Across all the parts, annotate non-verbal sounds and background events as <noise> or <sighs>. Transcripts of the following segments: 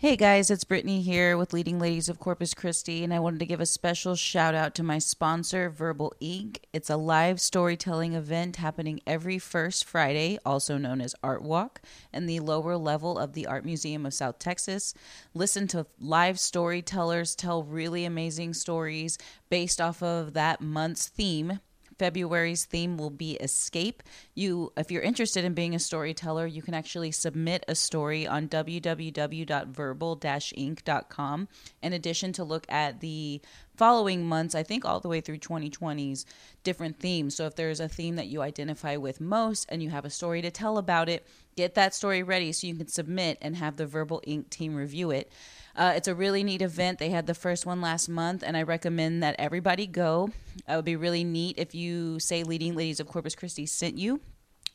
Hey guys, it's Brittany here with Leading Ladies of Corpus Christi, and I wanted to give a special shout out to my sponsor, Verbal Ink. It's a live storytelling event happening every first Friday, also known as Art Walk, in the lower level of the Art Museum of South Texas. Listen to live storytellers tell really amazing stories based off of that month's theme February's theme will be escape. You if you're interested in being a storyteller, you can actually submit a story on www.verbal-ink.com in addition to look at the following months, I think all the way through 2020's different themes. So if there's a theme that you identify with most and you have a story to tell about it, get that story ready so you can submit and have the Verbal Ink team review it. Uh, it's a really neat event. They had the first one last month, and I recommend that everybody go. It would be really neat if you say Leading Ladies of Corpus Christi sent you.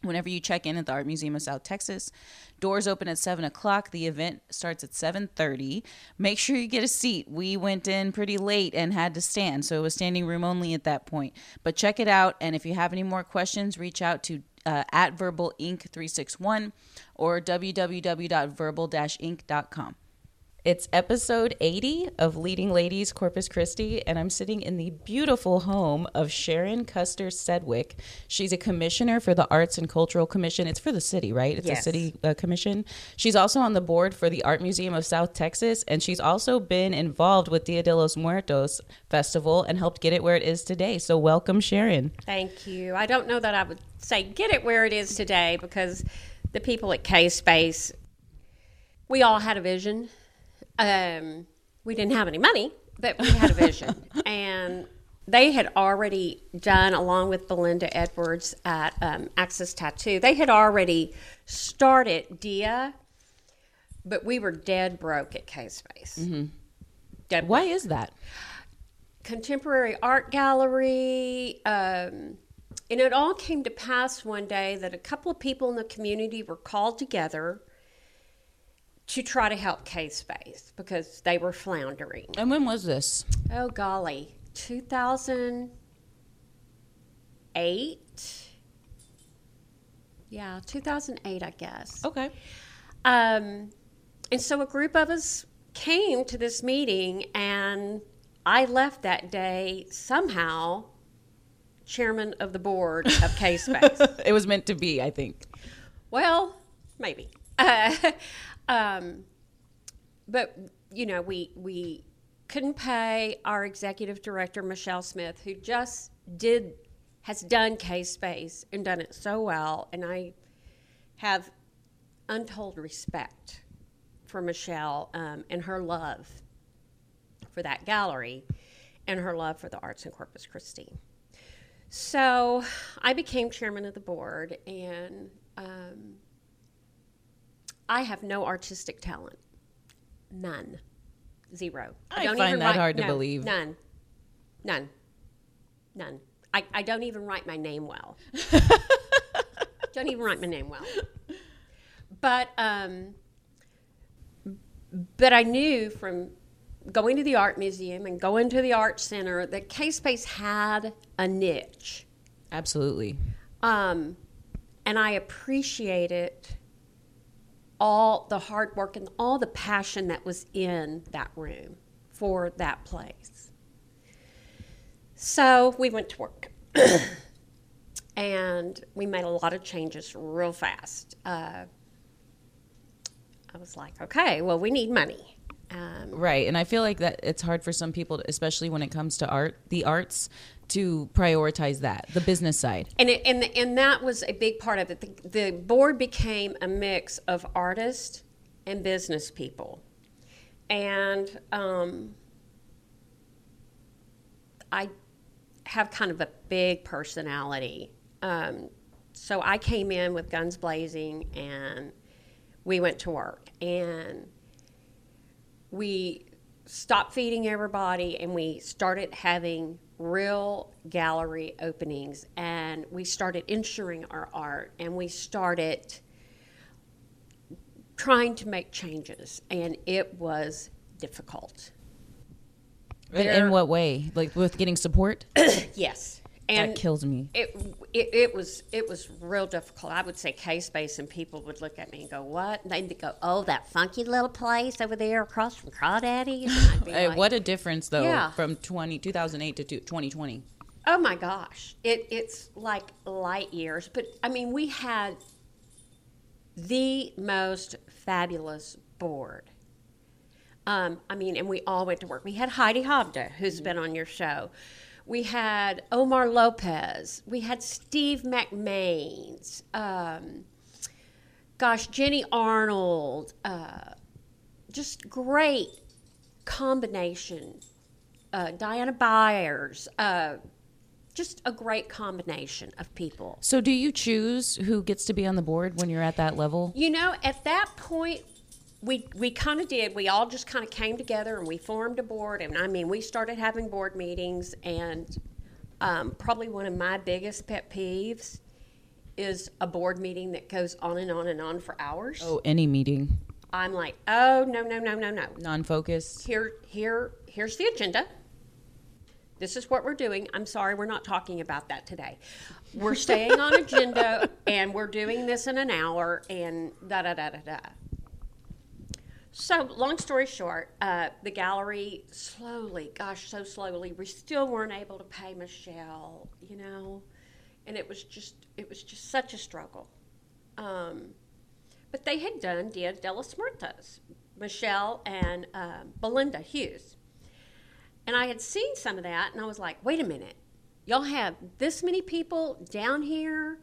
Whenever you check in at the art museum of south texas doors open at 7 o'clock. The event starts at 7.30 make sure you get a seat. We went in pretty late and had to stand so it was standing room only at that point. But check it out and if you have any more questions reach out to uh, at verbal ink. 361 or www.verbal-ink.com it's episode 80 of Leading Ladies Corpus Christi, and I'm sitting in the beautiful home of Sharon Custer Sedgwick. She's a commissioner for the Arts and Cultural Commission. It's for the city, right? It's Yes. a city uh, commission. She's also on the board for the Art Museum of South Texas, and she's also been involved with Dia de los Muertos Festival and helped get it where it is today. So, welcome, Sharon. Thank you. I don't know that I would say get it where it is today because the people at K Space, we all had a vision. Um, we didn't have any money, but we had a vision. <laughs> and they had already done, along with Belinda Edwards at um, Access Tattoo, they had already started DIA, but we were dead broke at K Space. Dead Why is that? contemporary art gallery. Um, and it all came to pass one day that a couple of people in the community were called together to try to help K Space because they were floundering. And when was this? Oh, golly. 2008? Yeah, 2008, I guess. Okay. Um, and so a group of us came to this meeting, and I left that day somehow chairman of the board of K Space. <laughs> it was meant to be, I think. well, maybe. Uh, um, but you know, we we couldn't pay our executive director Michelle Smith, who just did has done K Space and done it so well, and I have untold respect for Michelle um, and her love for that gallery and her love for the arts in Corpus Christi. So I became chairman of the board, and um, I have no artistic talent. None. Zero. I don't find that hard to no, believe. None. None. None. I, I don't even write my name well. <laughs> don't even write my name well. But um, but I knew from going to the art museum and going to the art center that K Space had a niche. Absolutely. Um, and I appreciated all the hard work and all the passion that was in that room for that place. So we went to work. <clears throat> and we made a lot of changes real fast. Uh, I was like, okay, well, we need money. Um, Right. And I feel like that it's hard for some people, especially when it comes to art, the arts, to prioritize that, the business side. and it, and and that was a big part of it. The, the board became a mix of artists and business people, and um, I have kind of a big personality. Um, so I came in with guns blazing, and we went to work, and we stopped feeding everybody and we started having real gallery openings and we started insuring our art and we started trying to make changes and it was difficult In, in what way? Like with getting support? <coughs> yes And that kills me. it, it it was it was real difficult. I would say K space, and people would look at me and go, "What?" And they'd go, "Oh, that funky little place over there across from Crawdaddy." And I'd be <laughs> Hey, like, what a difference though Yeah. from 20, 2008 to 2020. Oh my gosh, it it's like light years. But I mean, we had the most fabulous board. Um, I mean, and we all went to work. We had Heidi Hobda, who's been on your show. We had Omar Lopez. We had Steve McMains. Um, gosh, Jenny Arnold. Uh, just great combination. Uh, Diana Byers. Uh, just a great combination of people. So, do you choose who gets to be on the board when you're at that level? You know, at that point, we we kind of did. We all just kind of came together and we formed a board. And I mean, we started having board meetings. And um, probably one of my biggest pet peeves is a board meeting that goes on and on and on for hours. Oh, any meeting, I'm like, oh no no no no no. non-focused. Here here here's the agenda. This is what we're doing. I'm sorry, we're not talking about that today. We're staying on <laughs> agenda and we're doing this in an hour and da da da da da. So, long story short, uh, the gallery slowly, gosh, so slowly, we still weren't able to pay Michelle, you know, and it was just, it was just such a struggle. Um, but they had done Dia de los Muertos, Michelle and um Belinda Hughes. And I had seen some of that, and I was like, wait a minute. Y'all have this many people down here,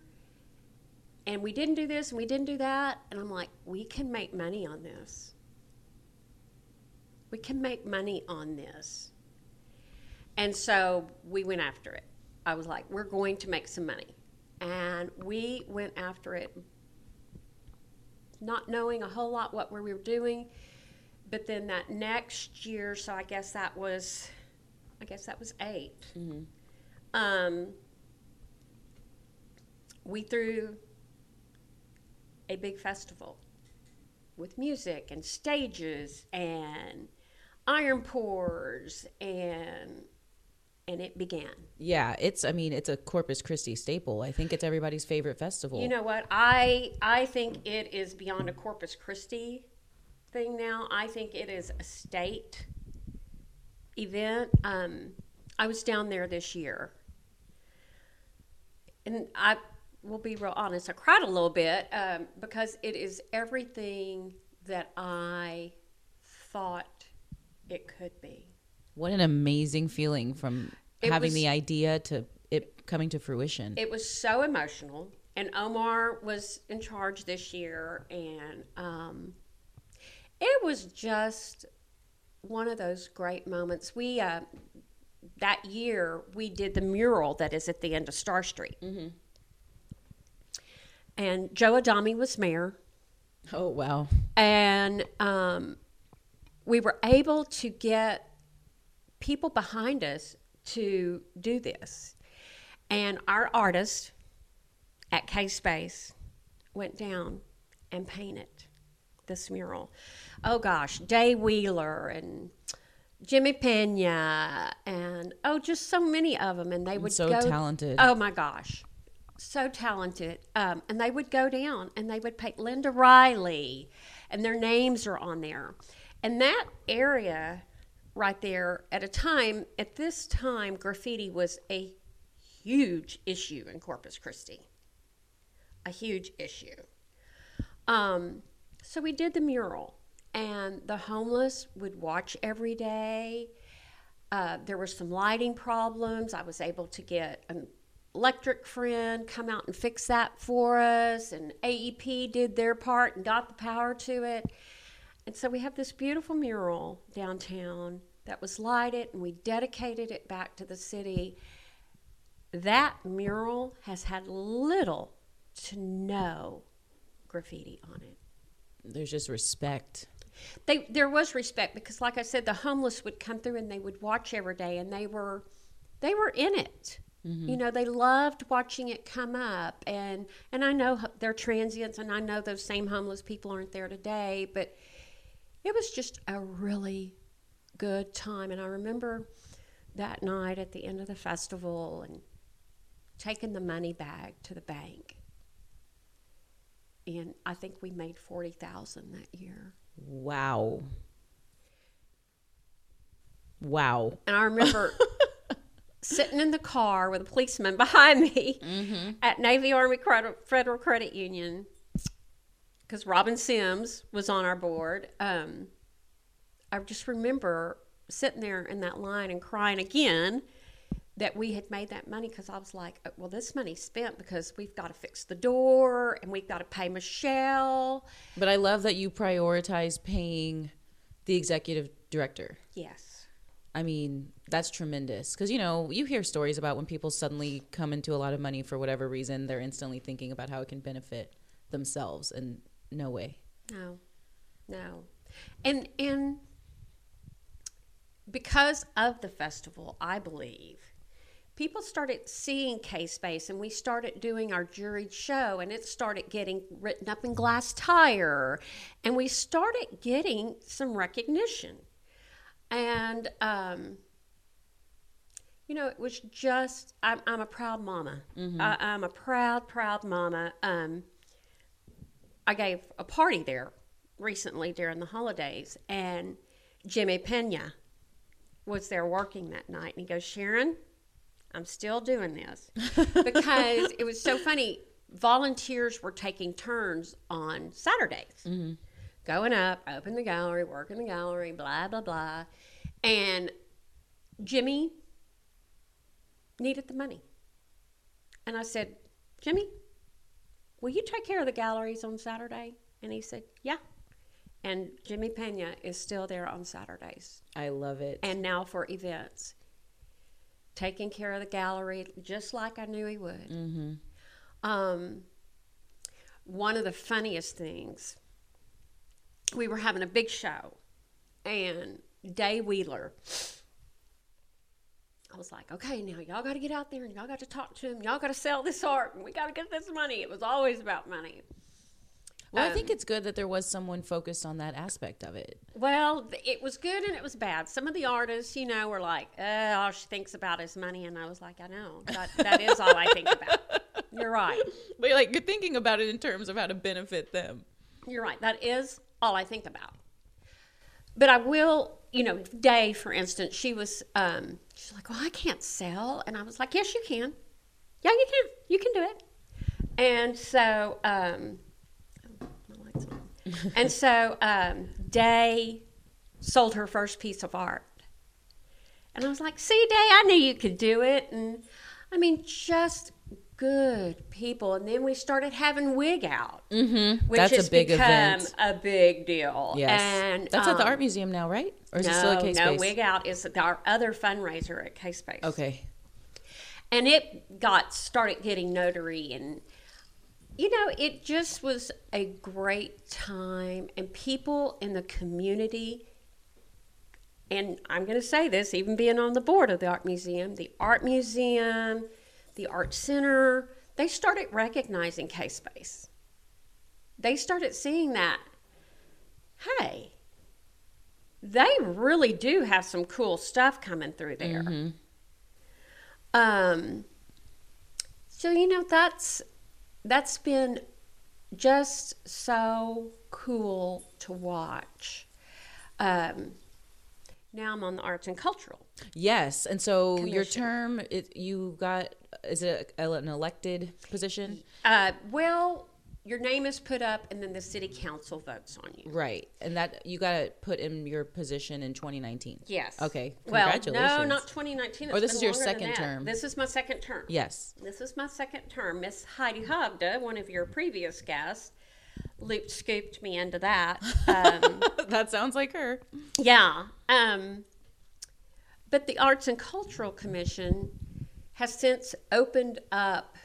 and we didn't do this and we didn't do that. And I'm like, we can make money on this. We can make money on this. And so we went after it. I was like, we're going to make some money. And we went after it, not knowing a whole lot what we were doing but then that next year so i guess that was i guess that was 8 um, we threw a big festival with music and stages and iron pours and and it began Yeah, it's. I mean, it's a Corpus Christi staple. I think it's everybody's favorite festival. You know what? I I think it is beyond a Corpus Christi thing now. I think it is a state event. Um, I was down there this year, and I will be real honest. I cried a little bit um, because it is everything that I thought it could be. what an amazing feeling from It having was- the idea to it coming to fruition. It was so emotional, and Omar was in charge this year, and um, it was just one of those great moments. We uh, that year we did the mural that is at the end of Star Street, and Joe Adame was mayor, oh wow. and um, we were able to get people behind us to do this. And our artist at K Space went down and painted this mural. Oh gosh, Day Wheeler and Jimmy Pena and oh, just so many of them. And they would so go, talented. Oh my gosh, so talented. Um, and they would go down and they would paint Linda Riley, and their names are on there. And that area right there, at a time, at this time, graffiti was a huge issue in Corpus Christi. A huge issue. Um, so we did the mural, and the homeless would watch every day. Uh, there were some lighting problems. I was able to get an electric friend come out and fix that for us, and AEP did their part and got the power to it. And so we have this beautiful mural downtown that was lighted, and we dedicated it back to the city. That mural has had little to no graffiti on it. There's just respect. They, there was respect because, like I said, the homeless would come through and they would watch every day, and they were, they were in it. Mm-hmm. You know, they loved watching it come up, and and I know they're transients, and I know those same homeless people aren't there today, but it was just a really good time. And I remember that night at the end of the festival, and taking the money bag to the bank. And I think we made 40,000 that year. Wow. Wow. And I remember <laughs> sitting in the car with a policeman <laughs> behind me Mm-hmm. at Navy Army Credit, Federal Credit Union because Robin Sims was on our board. Um, I just remember sitting there in that line and crying again that we had made that money because I was like, "Uh, well, this money's spent because we've got to fix the door and we've got to pay Michelle. But I love that you prioritize paying the executive director. Yes. I mean, that's tremendous. Because, you know, you hear stories about when people suddenly come into a lot of money for whatever reason, they're instantly thinking about how it can benefit themselves. And no way. No, no, and and because of the festival, I believe people started seeing K Space, and we started doing our juried show, and it started getting written up in Glasstire, and we started getting some recognition, and um, you know, it was just I'm, I'm a proud mama. I, I'm a proud, proud mama. Um, I gave a party there recently during the holidays, and Jimmy Pena was there working that night, and he goes, "Sharon, I'm still doing this <laughs> because it was so funny. Volunteers were taking turns on Saturdays, mm-hmm. going up, open the gallery, working the gallery, blah blah blah, and Jimmy needed the money, and I said, Jimmy." Will you take care of the galleries on Saturday? And he said, Yeah. And Jimmy Pena is still there on Saturdays I love it. and now for events. Taking care of the gallery just like I knew he would. mm-hmm. Um, one of the funniest things, we were having a big show, and Day Wheeler. I was like, okay, now y'all got to get out there and y'all got to talk to him. Y'all got to sell this art and we got to get this money. It was always about money. Well, I Um, think it's good that there was someone focused on that aspect of it. Well, it was good and it was bad. Some of the artists, you know, were like, oh, all she thinks about is money. And I was like, I know. That, that is all I think about. <laughs> You're right. But like you're thinking about it in terms of how to benefit them. You're right. That is all I think about. But I will, you know, Day, for instance, she was, um, she's like, well, I can't sell. And I was like, yes, you can. Yeah, you can. You can do it. And so, um, <laughs> and so, um, Day sold her first piece of art. And I was like, see, Day, I knew you could do it. And I mean, just good people. And then we started having Wig out Mm-hmm. which That's has a big become event. a big deal. Yes. and That's at the um, art museum now, right? Or is no, it still at K no? Wig Out is our other fundraiser at K Space. Okay. and it got started getting notary, and you know, it just was a great time, and people in the community. And I'm going to say this, even being on the board of the art museum, the art museum, the art center, they started recognizing K Space. They started seeing that, hey, they really do have some cool stuff coming through there. Um, so you know that's that's been just so cool to watch. Um, now I'm on the arts and cultural. Yes, and so your term, it, you got is it a, an elected position? Uh, well, your name is put up, and then the city council votes on you. Right, and that you got to put in your position in 2019. Yes. Okay. Well, no, not 2019. Or this is your second term. This is my second term. Yes. This is my second term. Miss Heidi Hogda, one of your previous guests, looped scooped me into that. <laughs> Um, that sounds like her. yeah. Um, but the Arts and Cultural Commission has since opened up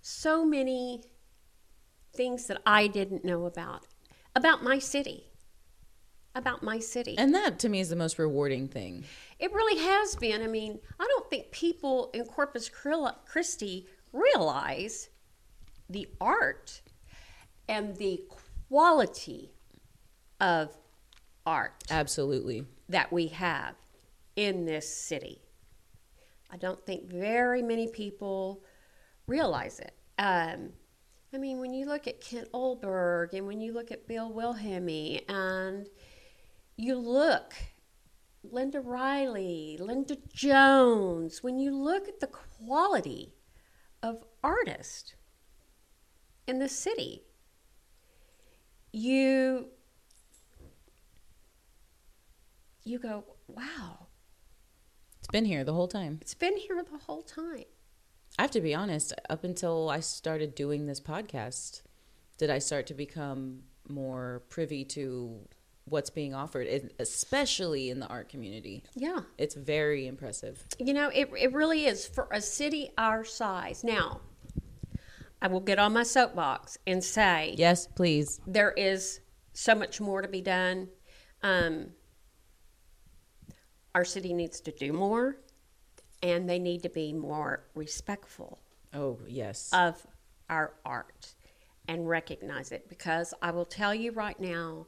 so many things that I didn't know about about my city. About my city. And that to me is the most rewarding thing. It really has been. I mean, I don't think people in Corpus Christi- Christi realize the art and the quality of art Absolutely. that we have in this city. I don't think very many people realize it. Um, I mean, when you look at Kent Ullberg and when you look at Bill Wilhelmi and you look Linda Riley, Linda Jones, when you look at the quality of artists in the city, you you go, wow, It's been here the whole time. it's been here the whole time. I have to be honest, up until I started doing this podcast, did I start to become more privy to what's being offered, especially in the art community. Yeah. It's very impressive. You know, it, it really is for a city our size. Now, I will get on my soapbox and say Yes, please. there is so much more to be done. Um, our city needs to do more, and they need to be more respectful Oh, yes. of our art and recognize it because I will tell you right now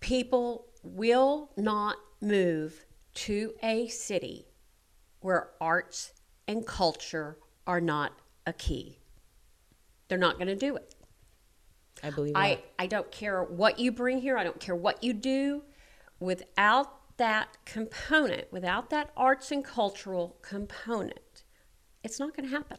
people will not move to a city where arts and culture are not a key. They're not going to do it. I believe I, that. I don't care what you bring here, I don't care what you do. Without that component, without that arts and cultural component, it's not going to happen.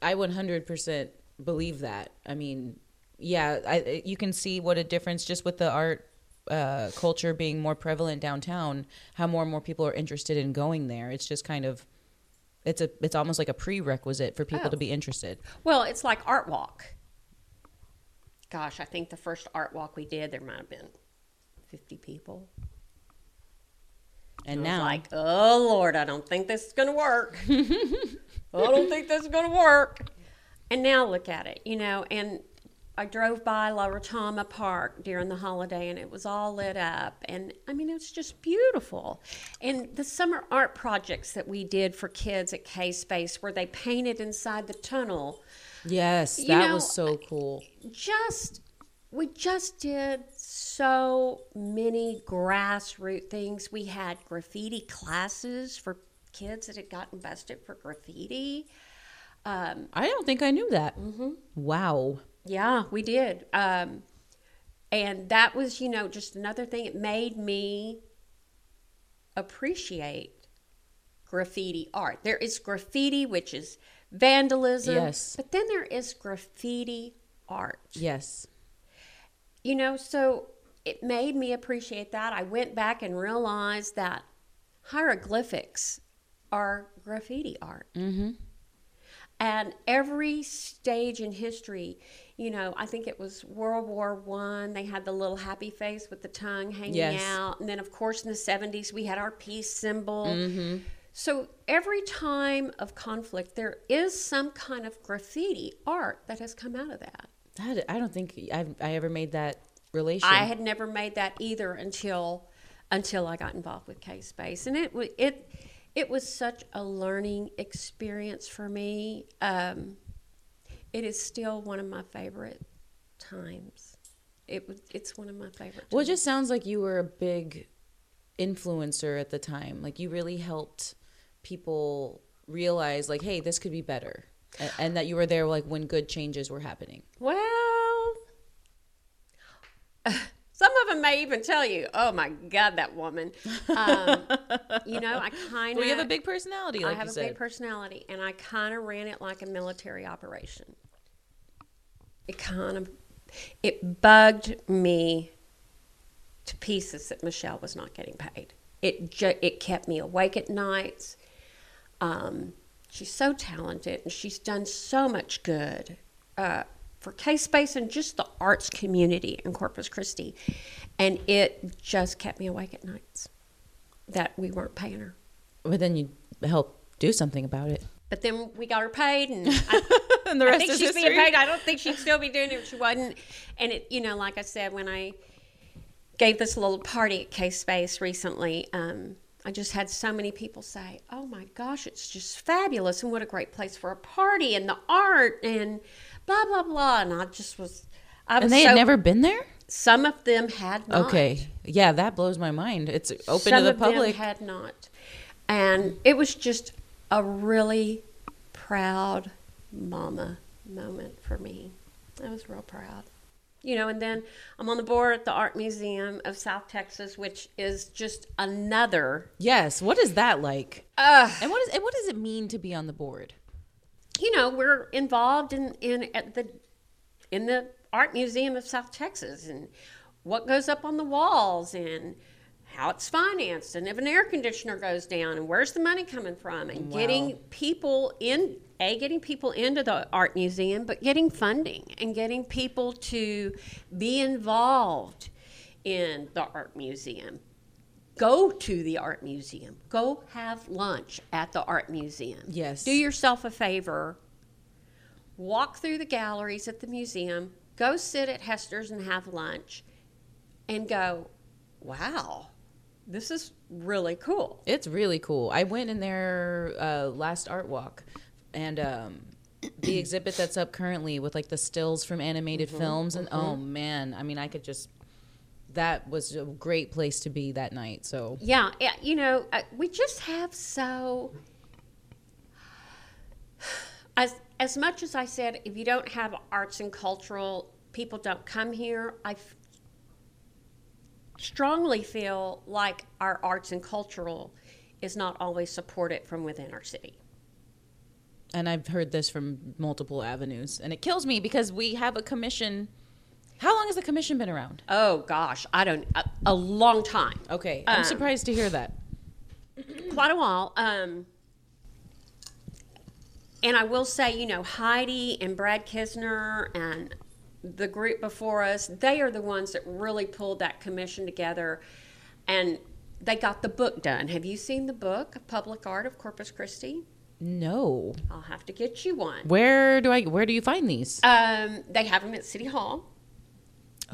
I 100% believe that. I mean, yeah, I, you can see what a difference just with the art uh, culture being more prevalent downtown, how more and more people are interested in going there. It's just kind of, it's a, it's almost like a prerequisite for people Oh. to be interested. Well, it's like art walk. Gosh, I think the first art walk we did, there might have been 50 people. And I was now, like, oh Lord, I don't think this is going to work. <laughs> I don't think this is going to work. And now look at it, you know, and I drove by La Retama Park during the holiday and it was all lit up. And I mean, it was just beautiful. And the summer art projects that we did for kids at K Space where they painted inside the tunnel yes, you that know, was so cool. just we just did so many grassroots things. We had graffiti classes for kids that had gotten busted for graffiti. Um, I don't think I knew that. Mm-hmm. Wow. Yeah, we did. Um, and that was, you know, just another thing. It made me appreciate graffiti art. There is graffiti, which is vandalism. Yes. But then there is graffiti art. Yes. you know, so it made me appreciate that. I went back and realized that hieroglyphics are graffiti art. Mm-hmm. And every stage in history, you know, I think it was World War One. They had the little happy face with the tongue hanging Yes. out, and then of course in the seventies we had our peace symbol. Mm-hmm. So every time of conflict, there is some kind of graffiti art that has come out of that. That, I don't think I've, I ever made that relation. I had never made that either until until I got involved with K Space, and it it it was such a learning experience for me. Um, it is still one of my favorite times. It it's one of my favorite. Well, it just sounds like you were a big influencer at the time. Like you really helped people realize, like, hey, this could be better, and, and that you were there, like, when good changes were happening. well, <sighs> some of them may even tell you, "Oh my God, that woman." Um, you know, I kind <laughs> of Well, you have a big personality, like I have a said. big personality, and I kind of ran it like a military operation. It kind of it bugged me to pieces that Michelle was not getting paid. It ju- it kept me awake at nights. Um, she's so talented, and she's done so much good uh, for K Space and just the arts community in Corpus Christi, and it just kept me awake at nights that we weren't paying her. but then you help do something about it. But then we got her paid, and <laughs> I, and the I think is she's history. being paid. I don't think she'd still be doing it if she wasn't. And it, you know, like I said, when I gave this little party at K Space recently, um, I just had so many people say, "Oh my gosh, it's just fabulous, and what a great place for a party, and the art, and blah blah blah." And I just was, I was And they so, had never been there. Some of them had not. Okay, yeah, that blows my mind. It's open Some to the of them public. had not. And it was just a really proud mama moment for me. I was real proud. You know, and then I'm on the board at the Art Museum of South Texas, which is just another. Yes. What is that like? Uh, And what is and what does it mean to be on the board? you know, we're involved in in at the in the Art Museum of South Texas and what goes up on the walls and how it's financed and if an air conditioner goes down and where's the money coming from and getting people in a getting people into the art museum but getting funding and getting people to be involved in the art museum. Go to the art museum. Go have lunch at the art museum. Yes. do yourself a favor. Walk through the galleries at the museum. Go sit at hester's and have lunch and go wow this is really cool It's really cool. I went in there uh, last art walk, and um, the <clears throat> exhibit that's up currently with like the stills from animated films, and oh man, I mean, I could just. That was a great place to be that night. So yeah yeah, you know uh, we just have so <sighs> as as much as i said if you don't have arts and cultural people don't come here i strongly feel like our arts and cultural is not always supported from within our city and I've heard this from multiple avenues, and it kills me because we have a commission. How long has the commission been around? oh gosh i don't a, a long time Okay, I'm Um, surprised to hear that. <clears throat> quite a while. Um, and I will say, you know, Heidi and Brad Kisner and the group before us, they are the ones that really pulled that commission together and they got the book done. Have you seen the book, Public Art of Corpus Christi? No, I'll have to get you one. where do I? Where do you find these? Um, they have them at City Hall,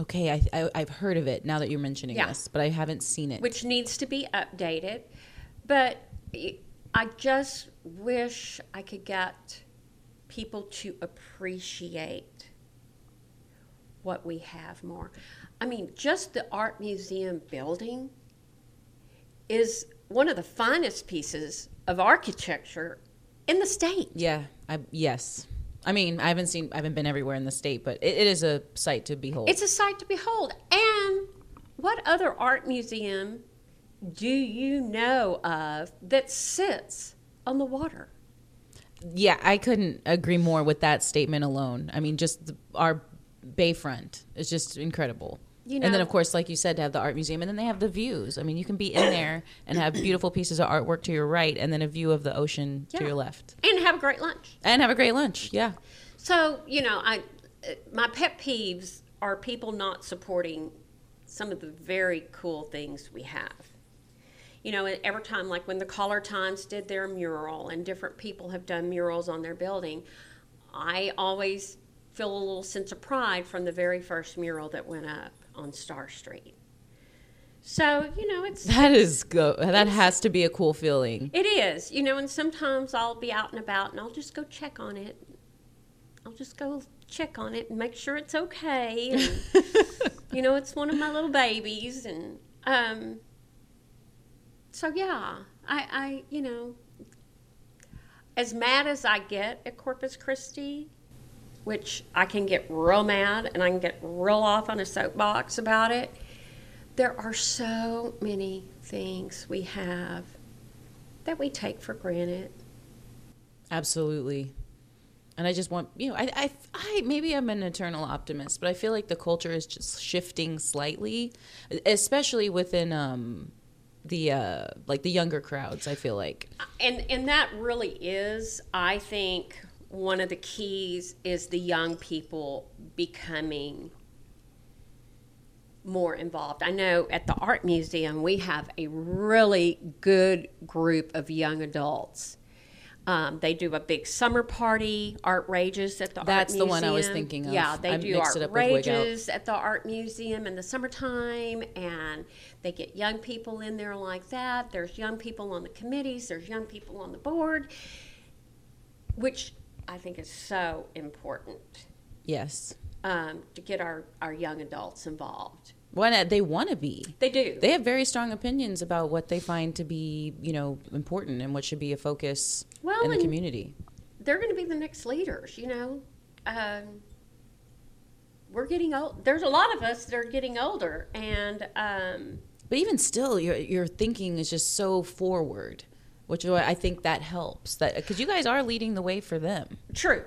Okay, I, I I've heard of it now that you're mentioning Yeah. this, but I haven't seen it. which needs to be updated. But I just wish I could get people to appreciate what we have more. I mean, just the art museum building is one of the finest pieces of architecture in the state. Yeah, I yes. I mean, I haven't seen, I haven't been everywhere in the state, but it, it is a sight to behold. It's a sight to behold. And what other art museum do you know of that sits on the water? yeah, I couldn't agree more with that statement alone. I mean, just the, our bayfront is just incredible. You and then, of course, like you said, to have the art museum, and then they have the views. I mean, you can be in there and have beautiful pieces of artwork to your right, and then a view of the ocean Yeah. to your left, And have a great lunch. and have a great lunch. Yeah, So, you know, I uh, my pet peeves are people not supporting some of the very cool things we have. You know, every time, like when the Caller Times did their mural, and different people have done murals on their building, I always feel a little sense of pride from the very first mural that went up on Star Street. So, you know, it's that is go. That has to be a cool feeling. it is, you know, and sometimes I'll be out and about and I'll just go check on it. I'll just go check on it and make sure it's okay. And, <laughs> you know, it's one of my little babies. And um, so, yeah, I, I, you know, as mad as I get at Corpus Christi, which I can get real mad and I can get real off on a soapbox about it, there are so many things we have that we take for granted. Absolutely. And I just want, you know, I, I, I, maybe I'm an eternal optimist, but I feel like the culture is just shifting slightly, especially within, um, the, uh, like the younger crowds, I feel like. And and that really is, I think, one of the keys is the young people becoming more involved. I know at the art museum we have a really good group of young adults. Um, they do a big summer party, Art Rages at the art museum. That's art the museum. one I was thinking of. Yeah, they I do Art it up with Wig Out. Rages at the art museum in the summertime, and they get young people in there like that. There's young people on the committees. There's young people on the board, which I think is so important Yes. um, to get our, our young adults involved. Not? They want to be. They do. They have very strong opinions about what they find to be, you know, important and what should be a focus Well, in the community. they're going to be the next leaders, you know. Um, we're getting old. There's a lot of us that are getting older, and um, But even still, your your thinking is just so forward, which is why I think that helps. That because you guys are leading the way for them. true.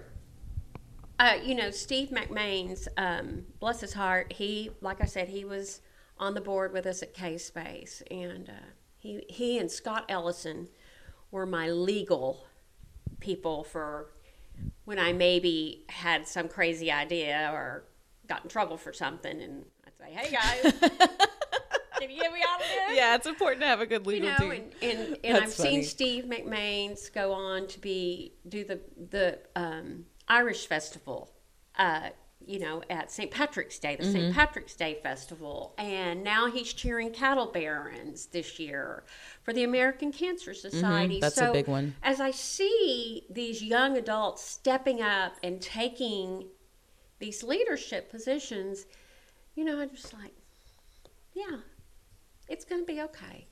Uh, you know, Steve McMains, um, bless his heart, he, like I said, he was on the board with us at K Space, and uh, he he and Scott Ellison were my legal people for when I maybe had some crazy idea or got in trouble for something, and I'd say, "Hey guys, <laughs> can you me out of this?" Yeah, it's important to have a good you legal know, team. and, and, and <laughs> I've That's seen. Steve McMains go on to be do the the um, Irish festival, uh, you know, at St. Patrick's Day, the Mm-hmm. St. Patrick's Day festival, and now he's cheering cattle barons this year for the American Cancer Society. Mm-hmm. that's a big one. As I see these young adults stepping up and taking these leadership positions, you know, I'm just like, yeah, it's going to be okay.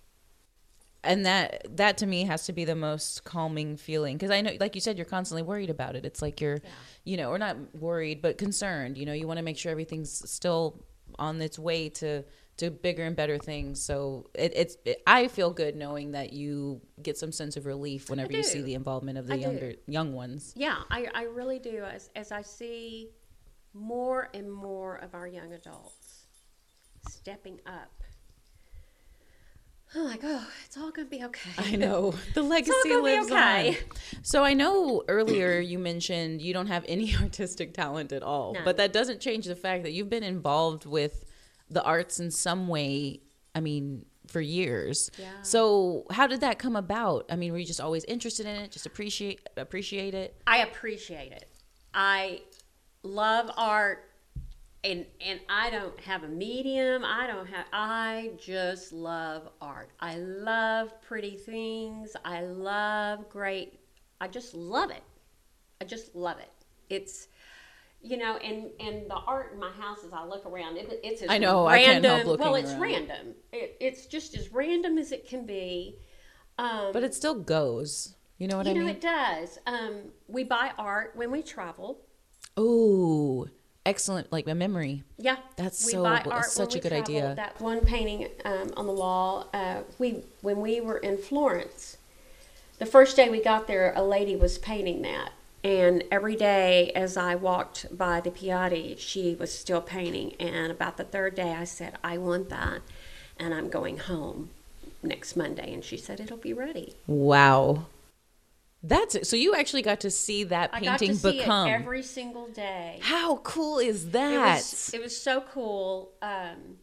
and that that to me has to be the most calming feeling because i know like you said you're constantly worried about it it's like you're you know or not worried but concerned you know you want to make sure everything's still on its way to to bigger and better things so it, it's it, i feel good knowing that you get some sense of relief whenever you see the involvement of the I do. younger young ones Yeah, I, I really do. As, as I see more and more of our young adults stepping up, I'm like, oh, it's all going to be okay. I know <laughs> the legacy gonna lives okay. on. So I know earlier you mentioned you don't have any <laughs> artistic talent at all, None. but that doesn't change the fact that you've been involved with the arts in some way. I mean, for years. Yeah. So how did that come about? I mean, were you just always interested in it? Just appreciate appreciate it? I appreciate it. I love art and and I don't have a medium. I don't have I just love art. I love pretty things. I love great I just love it. I just love it. It's you know, and and the art in my house as I look around, it, it's as I know, I can't help looking well, it's around. random. It, it's just as random as it can be. Um, But it still goes. You know what you I know, mean? You know it does. Um, we buy art when we travel. Oh, excellent! Like a memory. Yeah, That's we so- art such a good idea. That one painting um, on the wall. Uh, we when we were in Florence, the first day we got there, a lady was painting that, and every day as I walked by the Piatti, she was still painting. And about the third day, I said, "I want that," and I'm going home next Monday. And she said, "It'll be ready." Wow. That's it. So you actually got to see that I got painting to see become. it every single day. How cool is It that? was, it was so cool. Um,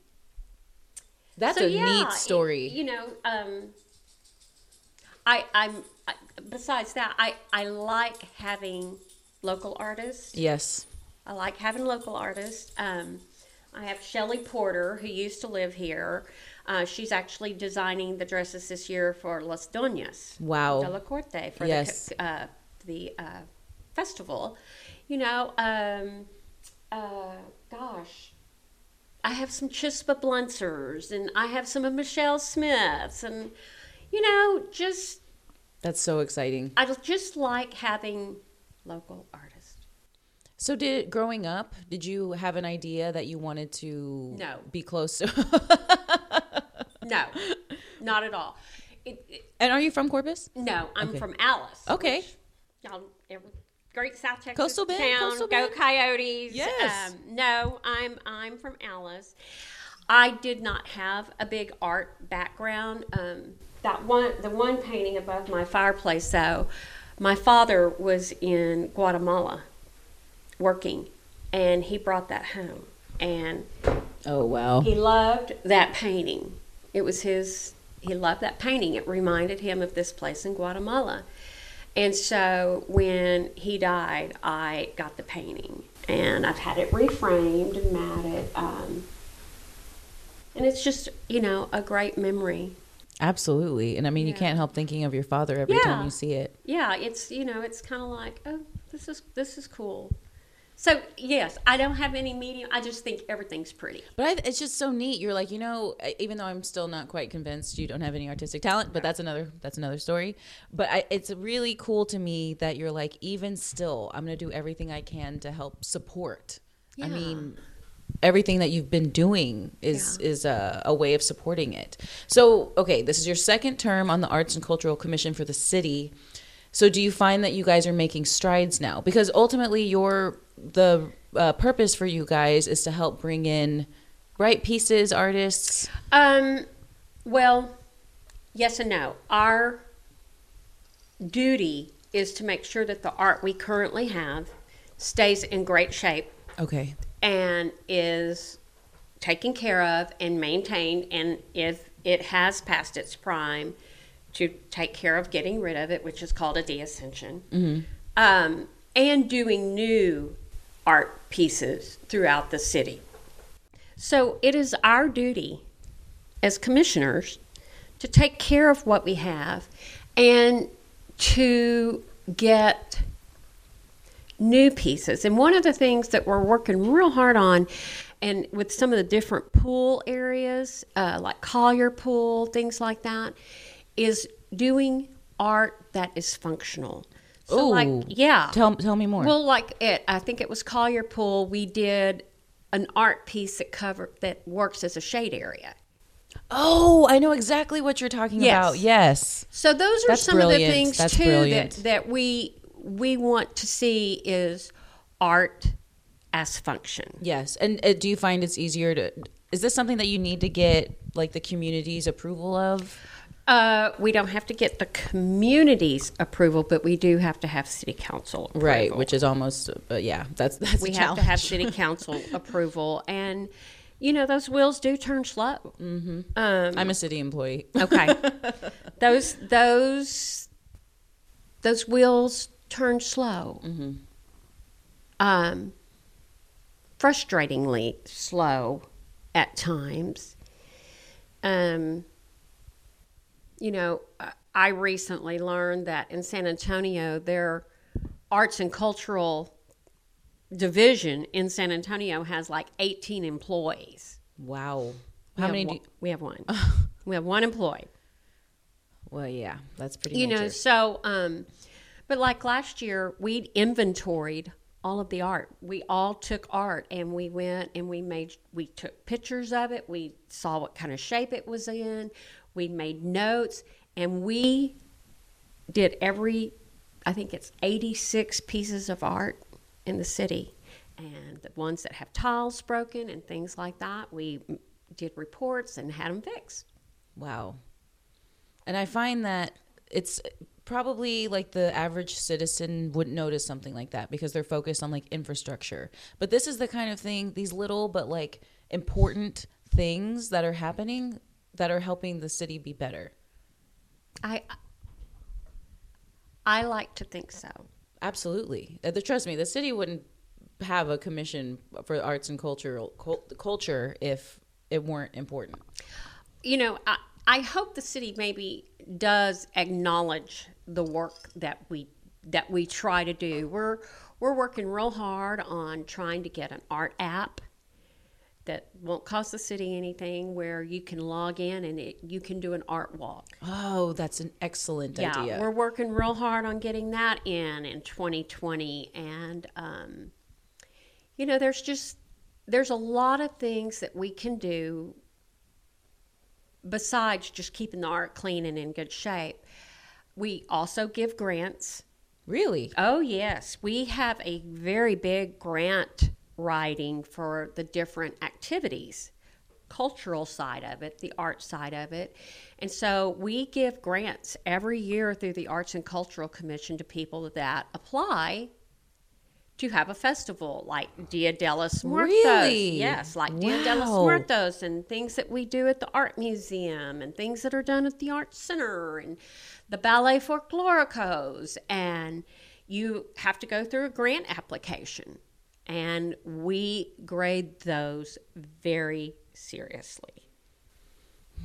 That's So, a yeah, neat it- story. you know, um, I, I'm. I, besides that, I I like having local artists. yes. I like having local artists. Um, I have Shelley Porter, who used to live here. Uh, she's actually designing the dresses this year for Las Doñas Wow. de la Corte for Yes. the uh, the uh, festival. You know, um, uh, gosh, I have some Chispa Blunsers, and I have some of Michelle Smiths, and you know, just That's so exciting. I just like having local artists. So did growing up, did you have an idea that you wanted to No. be close to <laughs> No, not at all. It, it, And are you from Corpus? no, I'm Okay. from Alice. Okay. y'all, great South Texas Coastal Bend, town. Coastal Go Bend. Coyotes. Yes. Um, no, I'm I'm from Alice. I did not have a big art background. Um, that one, the one painting above my fireplace, though, my father was in Guatemala working, and he brought that home, and Oh wow. he loved that painting. It was his, he loved that painting. It reminded him of this place in Guatemala. And so when he died, I got the painting. And I've had it reframed and matted. Um, and it's just, you know, a great memory. Absolutely. And I mean, you can't help thinking of your father every Yeah. time you see it. Yeah, it's, you know, it's kind of like, oh, this is, this is cool. So yes, I don't have any medium. I just think everything's pretty. But I, it's just so neat. You're like, you know, even though I'm still not quite convinced you don't have any artistic talent, but that's another that's another story. But I, it's really cool to me that you're like, even still, I'm gonna do everything I can to help support. Yeah. I mean, everything that you've been doing is is a, a way of supporting it. So, okay, this is your second term on the Arts and Cultural Commission for the city. So, do you find that you guys are making strides now? Because ultimately, your the uh, purpose for you guys is to help bring in right pieces, artists. Um, well, yes and no. Our duty is to make sure that the art we currently have stays in great shape Okay. and is taken care of and maintained. And if it has passed its prime, to take care of getting rid of it, which is called a deaccession, um, and doing new art pieces throughout the city. So it is our duty as commissioners to take care of what we have and to get new pieces. And one of the things that we're working real hard on, and with some of the different pool areas, uh, like Collier Pool, things like that, is doing art that is functional. So, like, yeah. Tell tell me more. Well, like it, I think it was Collier Pool. We did an art piece that cover that works as a shade area. oh, I know exactly what you're talking Yes. about. Yes. So those are That's some of the things That's too brilliant. that that we we want to see is art as function. Yes. And uh, do you find it's easier to is this something that you need to get like the community's approval of? Uh, we don't have to get the community's approval, but we do have to have city council approval. Right, which is almost uh, yeah, that's that's we have to have city <laughs> council approval, and you know those wheels do turn slow. Mm-hmm. Um, I'm a city employee. Okay. <laughs> those those those wheels turn slow. Um, frustratingly slow at times. Um, you know, I- I recently learned that in San Antonio, their arts and cultural division in San Antonio has like 18 employees. Wow. We How many do one- you, we have one. <laughs> we have one employee. Well, yeah, that's pretty you major. know so um but like last year we'd inventoried all of the art we all took art and we went and we made we took pictures of it we saw what kind of shape it was in we made notes and we did every i think it's 86 pieces of art in the city and the ones that have tiles broken and things like that we did reports and had them fixed Wow. And I find that it's probably like the average citizen wouldn't notice something like that because they're focused on like infrastructure. But this is the kind of thing, these little but like important things that are happening that are helping the city be better. i i like to think so Absolutely. Uh, the- Trust me, the city wouldn't have a commission for arts and cultural cul- culture if it weren't important. you know, I, I hope the city maybe does acknowledge the work that we that we try to do. We're we're working real hard on trying to get an art app that won't cost the city anything, where you can log in and it, you can do an art walk. Oh, that's an excellent Yeah, idea. we're working real hard on getting that in in 2020, and um, you know, there's just there's a lot of things that we can do besides just keeping the art clean and in good shape. We also give grants. Really? Oh, yes. We have a very big grant writing for the different activities, cultural side of it, the art side of it. And so we give grants every year through the Arts and Cultural Commission to people that apply to have a festival like Dia de los Muertos. Really? Yes, like Dia de los Muertos and things that we do at the art museum and things that are done at the art center and the ballet folkloricos and you have to go through a grant application and we grade those very seriously.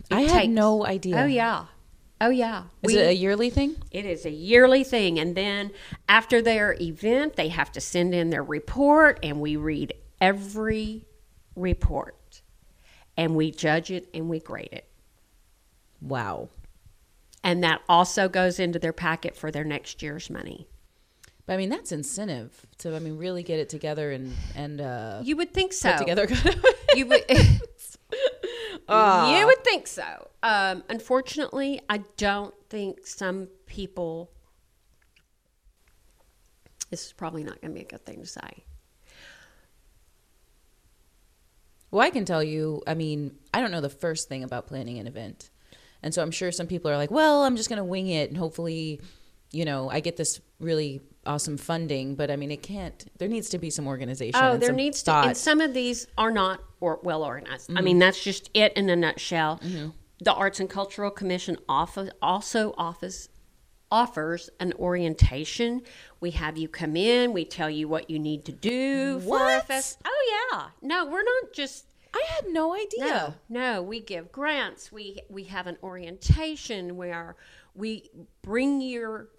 It I had no idea. Oh yeah. Oh yeah. Is We- it a yearly thing? It is a yearly thing. And then after their event, they have to send in their report, and we read every report. And we judge it and we grade it. Wow. And that also goes into their packet for their next year's money. But I mean, that's incentive to, I mean, really get it together and, and, uh, You would think so. put together. <laughs> You would. <laughs> Ah. you would think so. Um, unfortunately, I don't think some people. This is probably not going to be a good thing to say. Well, I can tell you, I mean, I don't know the first thing about planning an event. And so I'm sure some people are like, well, I'm just going to wing it and hopefully, you know, I get this really awesome funding. But I mean, it can't, there needs to be some organization. Oh, there some needs to, and some of these are not or well organized. Mm-hmm. I mean, that's just it in a nutshell. The Arts and Cultural Commission offer, also offers offers an orientation. We have you come in. We tell you what you need to do for a What? fest. Oh yeah, no, we're not just. I had no idea. No, no, we give grants. We we have an orientation where we bring your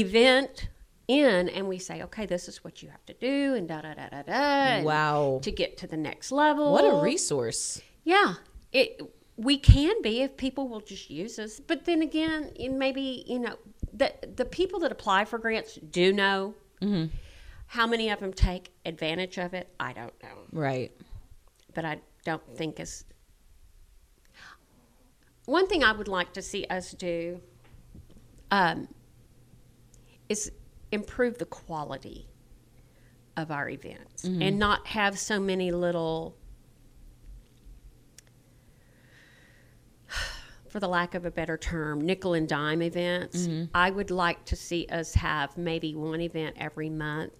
event in and we say, okay, this is what you have to do, and da da da da da. Wow. To get to the next level. What a resource. Yeah, it. We can be if people will just use us. But then again, in maybe you know the the people that apply for grants do know. How many of them take advantage of it? I don't know Right. but I don't think is. One thing I would like to see us do um, is improve the quality of our events mm-hmm. and not have so many little, <sighs> for the lack of a better term, nickel and dime events. Mm-hmm. I would like to see us have maybe one event every month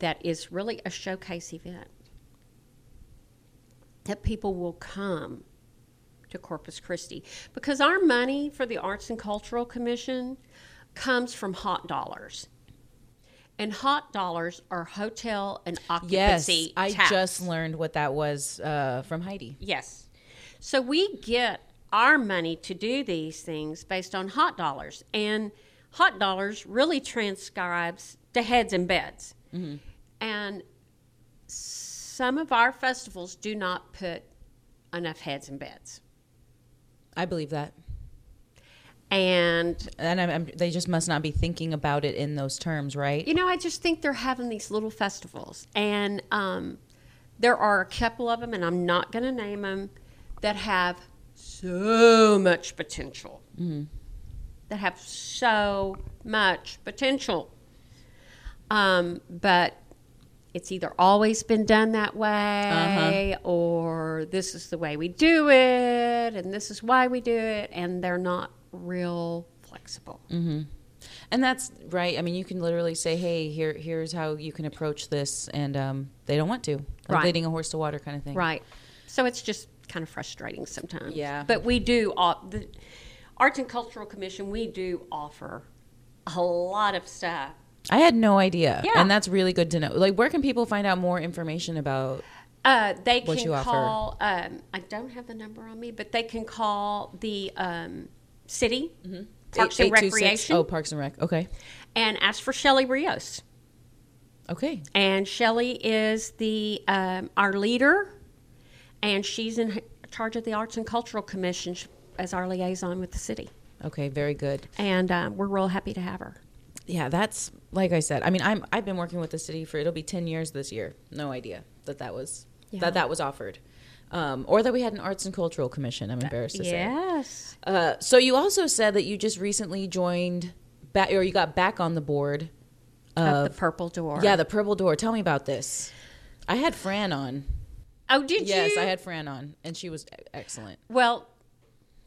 that is really a showcase event that people will come to Corpus Christi. Because our money for the Arts and Cultural Commission comes from hot dollars. And hot dollars are hotel and occupancy. Yes. I tax. just learned what that was uh, from Heidi. Yes. So we get our money to do these things based on hot dollars. And hot dollars really transcribes to heads and beds. And some of our festivals do not put enough heads and beds. I believe that. And, And I'm, I'm, they just must not be thinking about it in those terms, right? you know, I just think they're having these little festivals. And um, there are a couple of them, and I'm not going to name them, that have so much potential. That have so much potential. Um, but it's either always been done that way or this is the way we do it and this is why we do it and they're not real flexible. And that's right. I mean, you can literally say, "Hey, here, here's how you can approach this," and um, they don't want to. Like Right. leading a horse to water, kind of thing. Right. So it's just kind of frustrating sometimes. Yeah. But we do, the Arts and Cultural Commission, we do offer a lot of stuff. I had no idea, Yeah. and that's really good to know. Like, where can people find out more information about? Uh, they What can you offer. call, um, I don't have the number on me, but they can call the um, city, Parks and 826 Recreation, Oh, Parks and Rec. Okay. and ask for Shelley Rios. Okay. And Shelley is the um, our leader, and she's in charge of the Arts and Cultural Commission as our liaison with the city. Okay. Very good. And um, we're real happy to have her. Yeah, that's like I said. I mean, I'm I've been working with the city for it'll be ten years this year. No idea that that was Yeah. that that was offered, um, or that we had an arts and cultural commission. I'm embarrassed to say. Yes. Uh, so you also said that you just recently joined back, or you got back on the board. Of Of, the Purple Door. yeah, the Purple Door. Tell me about this. I had Fran on. Oh, did Yes, you? Yes, I had Fran on, and she was excellent. Well,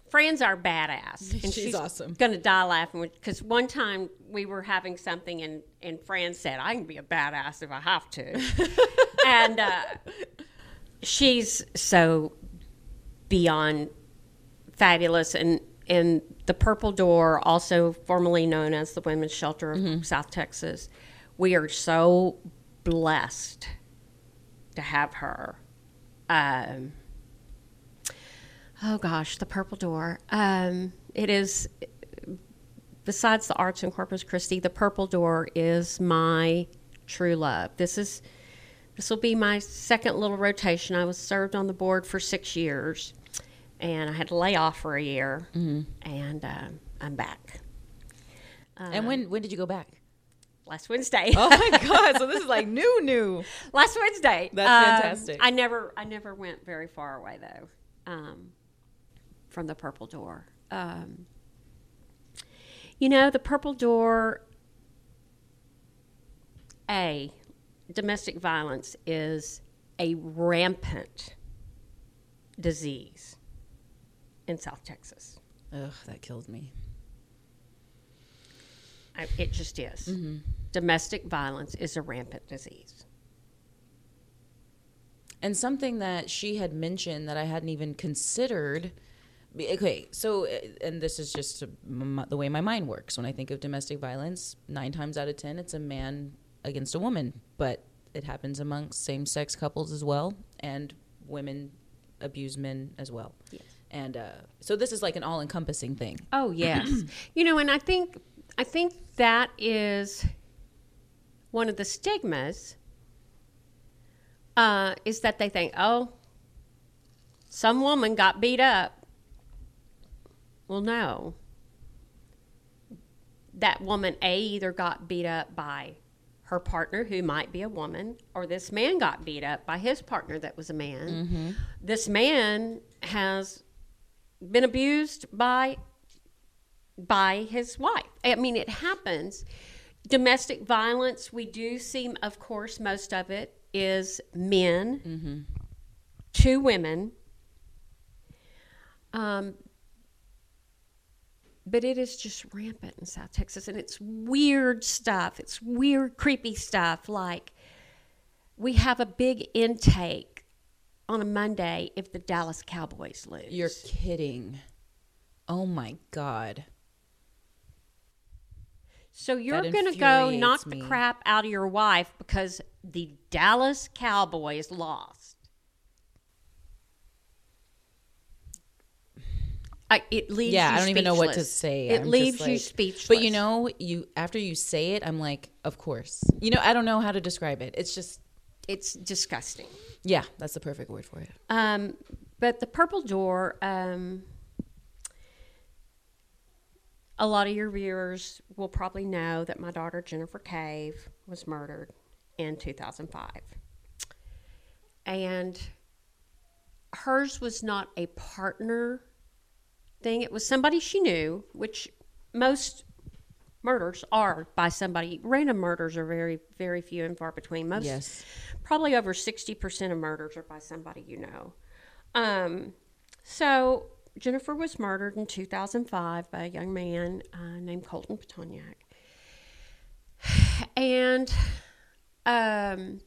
Fran's our badass, <laughs> and She's awesome. Going to die laughing because one time we were having something, and and Fran said, "I can be a badass if I have to," <laughs> and uh, she's so beyond fabulous, and and the Purple Door, also formerly known as the Women's Shelter of Mm-hmm. South Texas, we are so blessed to have her. Um, oh gosh, the Purple Door. Um, it is besides the arts in Corpus Christi, the Purple Door is my true love. This is this will be my second little rotation. I was served on the board for six years, and I had to lay off for a year, and uh, I'm back and when when did you go back? last Wednesday. Oh my <laughs> god! So this is like new, new. last Wednesday. That's Um, fantastic. I never, I never went very far away though, um, from the Purple Door. Um, you know, the Purple Door. A, domestic violence is a rampant disease in South Texas. Ugh, that killed me. I, it just is. Mm-hmm. Domestic violence is a rampant disease. And something that she had mentioned that I hadn't even considered. Okay, so uh, and this is just the way my mind works. When I think of domestic violence, nine times out of ten, it's a man against a woman, but it happens amongst same-sex couples as well, and women abuse men as well. Yes. And uh, so this is like an all-encompassing thing. Oh <clears throat> yes, you know, and I think I think that is one of the stigmas. Uh, is that they think, oh, some woman got beat up. Well, no. That woman A either got beat up by her partner, who might be a woman, or this man got beat up by his partner, that was a man. This man has been abused by by his wife. I mean, it happens. Domestic violence, we do see, of course, most of it is men to women. Um, but it is just rampant in South Texas, and it's weird stuff. It's weird, creepy stuff. Like we have a big intake on a Monday if the Dallas Cowboys lose. You're kidding. Oh my god. So you're going to go knock me. the crap out of your wife because the Dallas Cowboys lost. I, it leaves yeah, you I don't even know what to speechless. say. It I'm leaves you speechless. But you know, you after you say it, I'm like, of course. You know, I don't know how to describe it. It's just, it's disgusting. yeah, that's the perfect word for it. Um, but the purple door, um, a lot of your viewers will probably know that my daughter Jennifer Cave was murdered in 2005. And hers was not a partner thing, it was somebody she knew, which most murders are by somebody. Random murders are very, very few and far between. Most Yes. probably over 60% of murders are by somebody you know. Um, so Jennifer was murdered in 2005 by a young man uh, named Colton Pitonyak. <sighs> And um,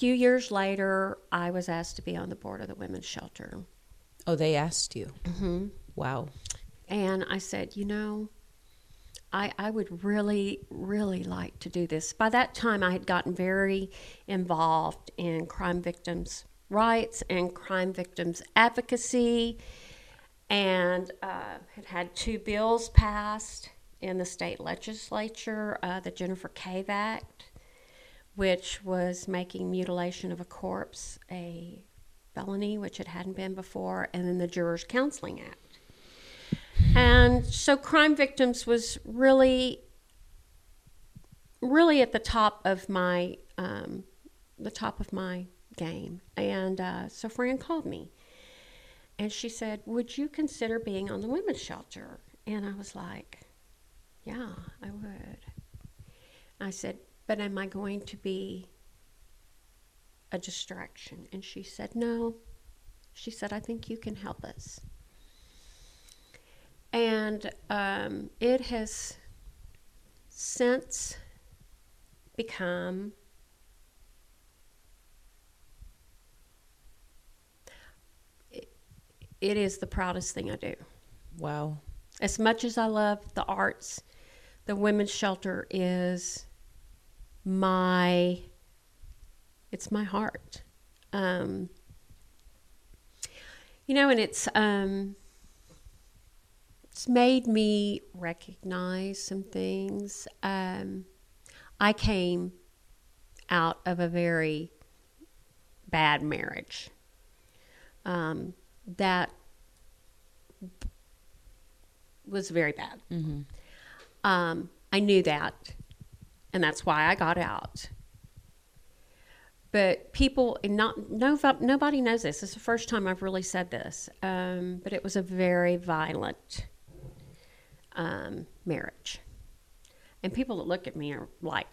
few years later, I was asked to be on the board of the women's shelter. Oh, they asked you. Mm-hmm. Wow. And I said, you know, I, I would really, really like to do this. By that time, I had gotten very involved in crime victims' rights and crime victims' advocacy, and uh, had had two bills passed in the state legislature uh, the Jennifer Cave Act, which was making mutilation of a corpse a felony, which it hadn't been before, and then the Jurors Counseling Act. And so crime victims was really, really at the top of my, um, the top of my game. And uh, so Fran called me, and she said, "Would you consider being on the women's shelter?" And I was like, "Yeah, I would." I said, "But am I going to be a distraction?" And she said, "No." She said, "I think you can help us." and um, it has since become it, it is the proudest thing I do. Wow. As much as I love the arts, the women's shelter is my it's my heart. Um, You know, and it's um, it's made me recognize some things. Um, I came out of a very bad marriage. Um, that was very bad. Mm-hmm. Um, I knew that, and that's why I got out. But people, and not no, nobody knows this. It's the first time I've really said this. Um, but it was a very violent um, marriage, and people that look at me are like,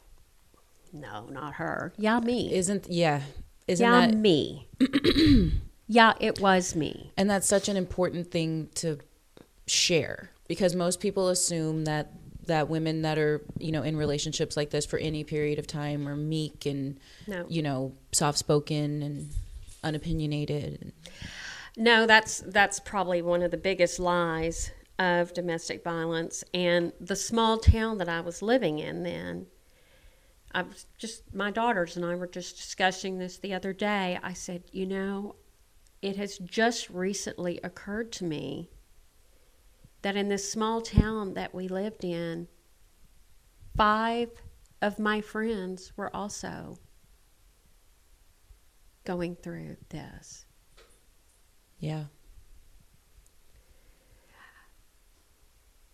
"No, not her. Yeah, me. Isn't yeah? Isn't yeah, that me. <clears throat> yeah, it was me. and that's such an important thing to share because most people assume that that women that are you know in relationships like this for any period of time are meek and No. you know soft spoken and unopinionated. No, that's that's probably one of the biggest lies of domestic violence and the small town that I was living in then. I was just my daughters and I were just discussing this the other day. I said, "You know, it has just recently occurred to me that in this small town that we lived in, five of my friends were also going through this." Yeah.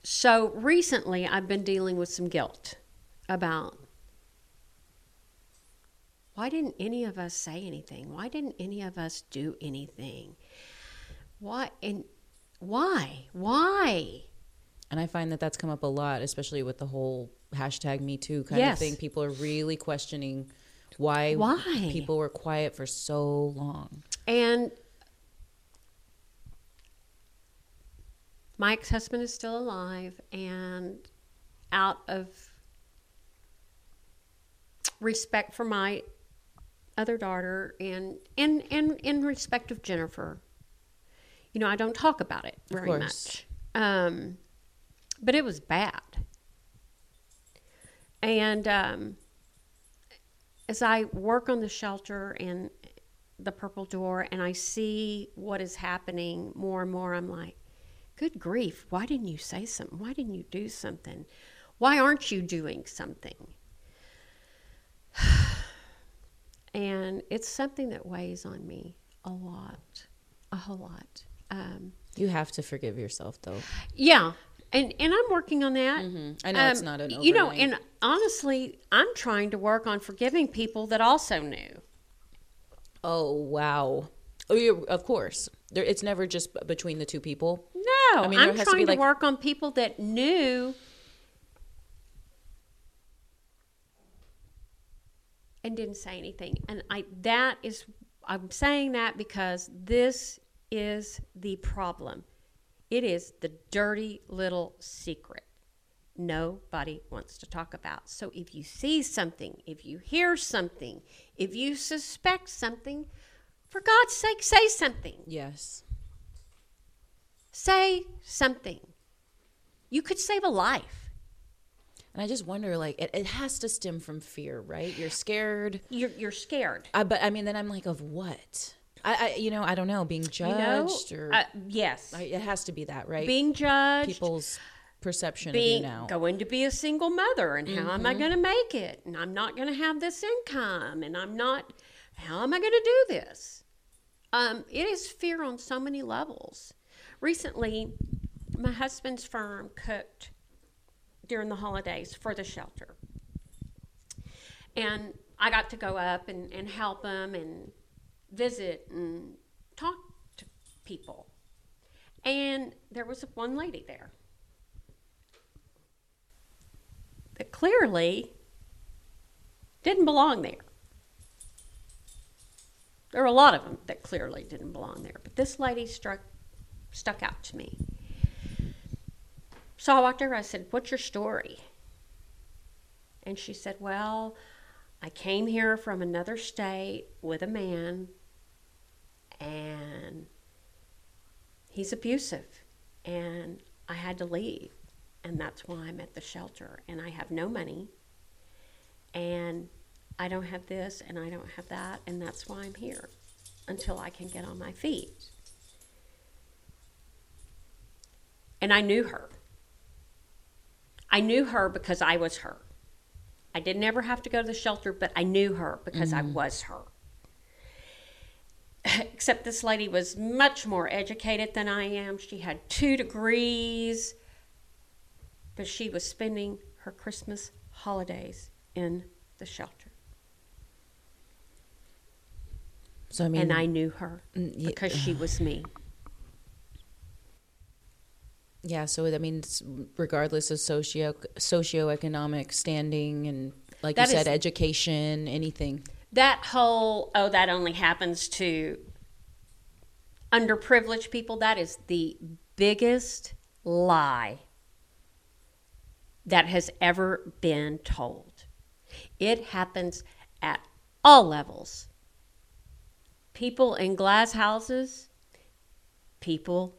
So recently, I've been dealing with some guilt about why didn't any of us say anything? Why didn't any of us do anything? Why and why? Why? And I find that that's come up a lot, especially with the whole hashtag Me Too kind Yes. of thing. People are really questioning why Why? people were quiet for so long. And my ex husband is still alive, and out of respect for my other daughter and and and in respect of Jennifer, you know, I don't talk about it very much. Um, but it was bad. And um, as I work on the shelter and the purple door and I see what is happening more and more, I'm like, good grief, why didn't you say something? Why didn't you do something? Why aren't you doing something? <sighs> And it's something that weighs on me a lot, a whole lot. Um, You have to forgive yourself, though. yeah, and and I'm working on that. I know it's Um, not an you know, and honestly, I'm trying to work on forgiving people that also knew. Oh wow! Oh, of course. There, it's never just between the two people. No, I mean, I'm there has to trying to, like- work on people that knew and didn't say anything. And I that is I'm saying that because this is the problem. It is the dirty little secret nobody wants to talk about. So if you see something, if you hear something, if you suspect something, for God's sake, say something. Yes. Say something. You could save a life. And I just wonder, like, it, it has to stem from fear, right? You're scared. You're, you're scared. I, but I mean, then I'm like, of what? I, I you know, I don't know, being You know? judged or Uh, yes. I, it has to be that, right? being judged. People's perception being of you now. going to be a single mother and how Mm-hmm. am I going to make it? And I'm not going to have this income and I'm not how am I going to do this? Um, it is fear on so many levels. Recently, my husband's firm cooked during the holidays for the shelter. And I got to go up and, and help them and visit and talk to people. And there was one lady there that clearly didn't belong there. There were a lot of them that clearly didn't belong there, but this lady struck stuck out to me. So I walked over. I said, "What's your story?" And she said, "Well, I came here from another state with a man, and he's abusive, and I had to leave, and that's why I'm at the shelter, and I have no money, and I don't have this, and I don't have that, and that's why I'm here until I can get on my feet." And I knew her. I knew her because I was her. I didn't ever have to go to the shelter, but I knew her because I mm. was her. <laughs> Except this lady was much more educated than I am. She had two degrees, but she was spending her Christmas holidays in the shelter. So I mean, and I knew her Mm, ye- because she was me. yeah. So that means regardless of socio socioeconomic standing and like That you said, is- education, anything. That whole, oh, that only happens to underprivileged people, that is the biggest lie that has ever been told. It happens at all levels. People in glass houses, people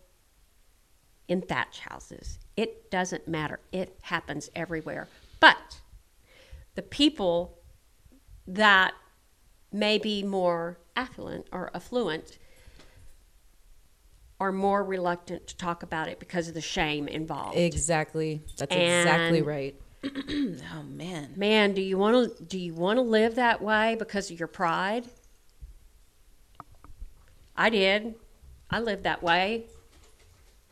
in thatch houses. It doesn't matter. It happens everywhere. But the people that may be more affluent or affluent are more reluctant to talk about it because of the shame involved. Exactly. That's exactly right. <clears throat> oh man. Man, do you want to do you want to live that way because of your pride? I did. I lived that way.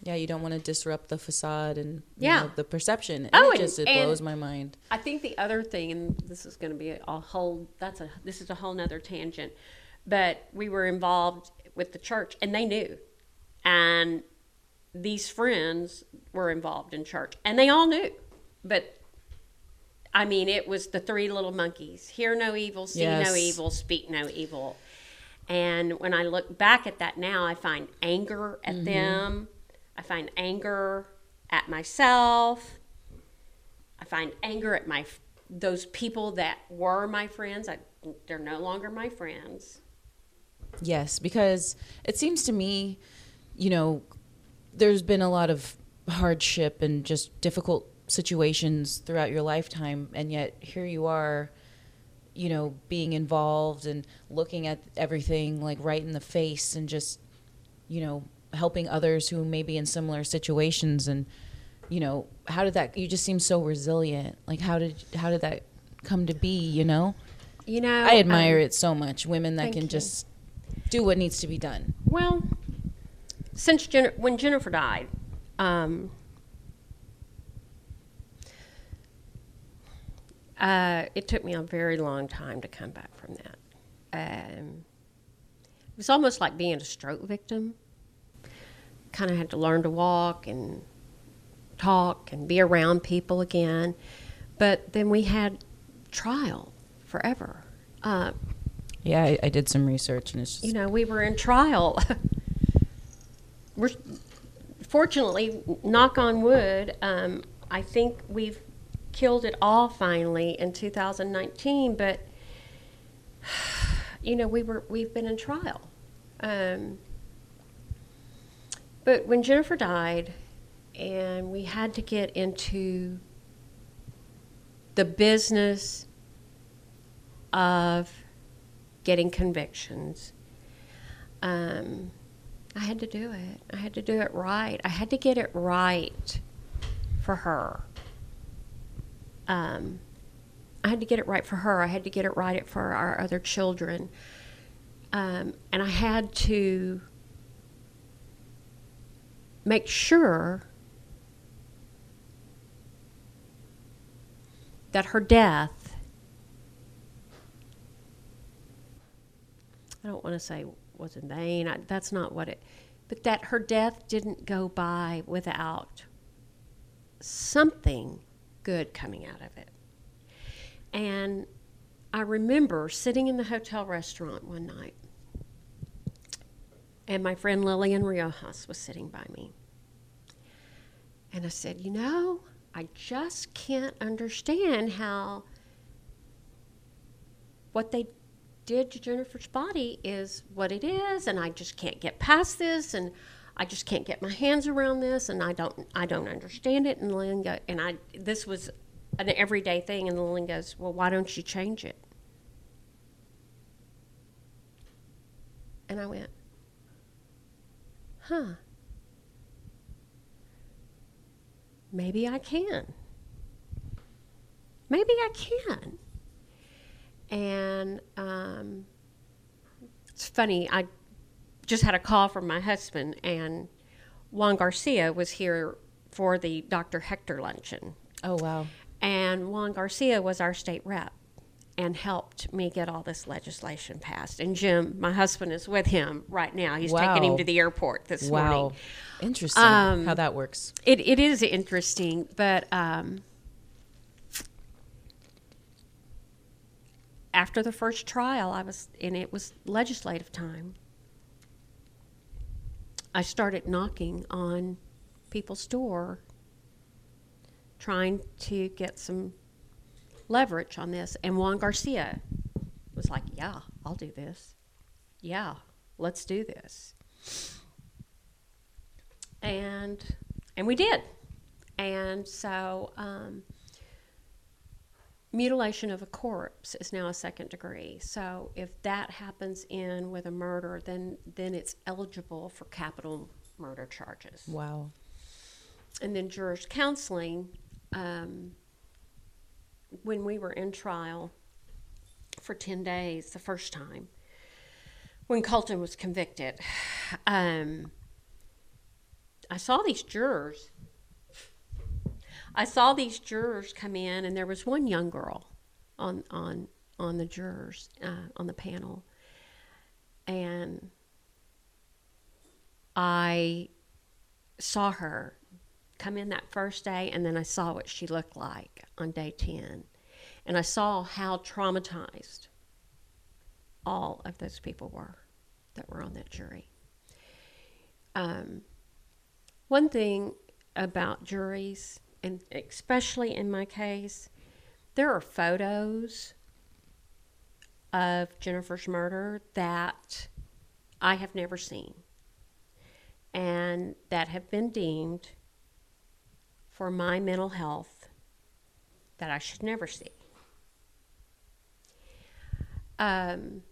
Yeah, you don't want to disrupt the facade and Yeah. know, the perception. And Oh, it and- just it and- blows my mind. I think the other thing, and this is going to be a whole that's a this is a whole nother tangent, but we were involved with the church, and they knew, and these friends were involved in church, and they all knew, but. I mean, it was the three little monkeys hear no evil, see no evil, speak no evil. And when I look back at that now, I find anger at Mm-hmm. them. I find anger at myself. I find anger at my those people that were my friends. I, they're no longer my friends. Yes, because it seems to me, you know, there's been a lot of hardship and just difficult situations throughout your lifetime, and yet here you are, you know, being involved and looking at everything like right in the face and just, you know, helping others who may be in similar situations and you know how did that you just seem so resilient like how did how did that come to be you know You know, i admire um, it so much women that can you. just do what needs to be done Well, since Jen- when Jennifer died, um, uh, it took me a very long time to come back from that. Um, it was almost like being a stroke victim. Kind of had to learn to walk and talk and be around people again. But then we had trial forever. Uh, yeah i, I did some research and it's just you know, we were in trial. <laughs> we're fortunately, knock on wood, um, I think we've killed it all finally in 2019. But <sighs> you know, we were we've been in trial. Um, but when Jennifer died, and we had to get into the business of getting convictions. Um, I had to do it. I had to do it right. I had to get it right for her. Um, I had to get it right for her. I had to get it right for our other children. Um, and I had to make sure that her death I don't want to say was in vain. I, that's not what it, but that her death didn't go by without something good coming out of it. And I remember sitting in the hotel restaurant one night, and my friend Lillian Riojas was sitting by me. And I said, You know, I just can't understand how what they did to Jennifer's body is what it is, and I just can't get past this, and I just can't get my hands around this, and I don't, I don't understand it. And Lillian and I, this was an everyday thing, and Lillian goes, well, why don't you change it? And I went, huh. maybe I can. Maybe I can. And um, it's funny, I just had a call from my husband, and Juan Garcia was here for the Dr. Hector luncheon. Oh, wow. And Juan Garcia was our state rep and helped me get all this legislation passed. And Jim, my husband, is with him right now. He's taking him to the airport this Wow. morning. Interesting Um, how that works. It, it is interesting, but um, after the first trial, I was, and it was legislative time. I started knocking on people's door, trying to get some leverage on this. And Juan Garcia was like, "Yeah, I'll do this. Yeah, let's do this." And and we did. And so, um, mutilation of a corpse is now a second degree. So if that happens in with a murder, then then it's eligible for capital murder charges. Wow. And then jurors counseling. Um, when we were in trial for ten days the first time, when Colton was convicted, um, I saw these jurors. I saw these jurors come in, and there was one young girl on on on the jurors uh, on the panel, and I saw her come in that first day, and then I saw what she looked like on day ten, and I saw how traumatized all of those people were that were on that jury. Um, one thing about juries, and especially in my case, there are photos of Jennifer's murder that I have never seen and that have been deemed for my mental health that I should never see. Um,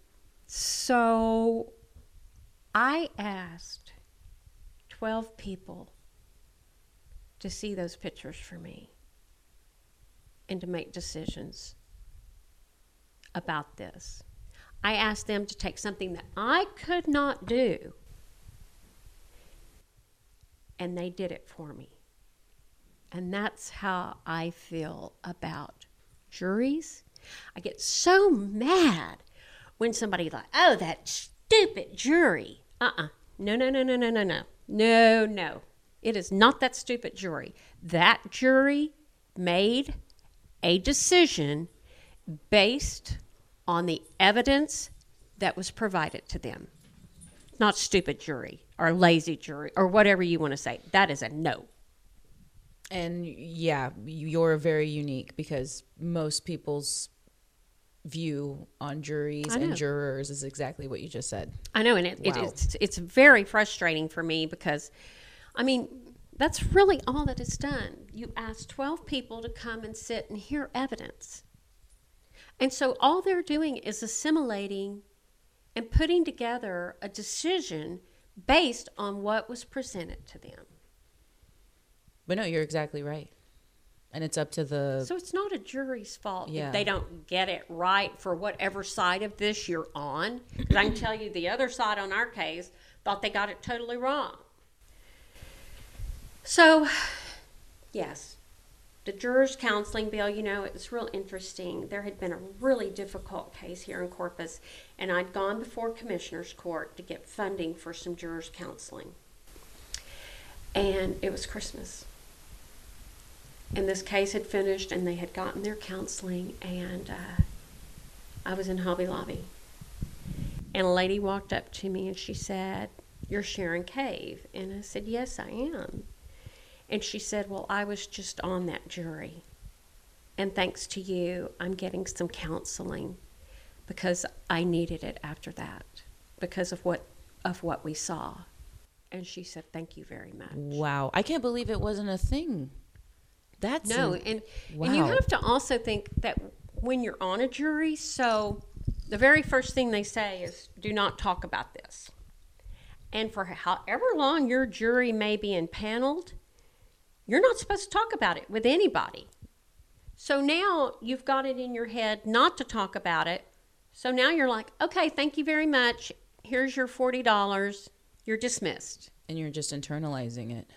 so I asked 12 people to see those pictures for me and to make decisions about this. I asked them to take something that I could not do, and they did it for me. And that's how I feel about juries. I get so mad when somebody like, oh, that stupid jury. Uh-uh. No, no, no, no, no, no, no. No, no. It is not that stupid jury. That jury made a decision based on the evidence that was provided to them. Not stupid jury or lazy jury or whatever you want to say. That is a no. And yeah, you're very unique because most people's view on juries and jurors is exactly what you just said. I know, and it, it, it's it's very frustrating for me because, I mean, that's really all that is done. You ask twelve people to come and sit and hear evidence, and so all they're doing is assimilating and putting together a decision based on what was presented to them. But no, you're exactly right. And it's up to the So it's not a jury's fault Yeah. if they don't get it right for whatever side of this you're on. Because I can tell you the other side on our case thought they got it totally wrong. So, yes, the jurors counseling bill, you know, it was real interesting. There had been a really difficult case here in Corpus, and I'd gone before Commissioner's Court to get funding for some jurors counseling. And it was Christmas and this case had finished and they had gotten their counseling and uh, i was in hobby lobby. And a lady walked up to me and she said you're sharon cave. And i said yes i am. And she said well i was just on that jury. And thanks to you i'm getting some counseling because i needed it after that because of what of what we saw. And she said thank you very much. Wow. I can't believe it wasn't a thing. That's no, and and you have to also think that when you're on a jury, so the very first thing they say is, "Do not talk about this." And for however long your jury may be impaneled, you're not supposed to talk about it with anybody. So now you've got it in your head not to talk about it. So now you're like, okay, thank you very much. Here's your $40. You're dismissed. And you're just internalizing it.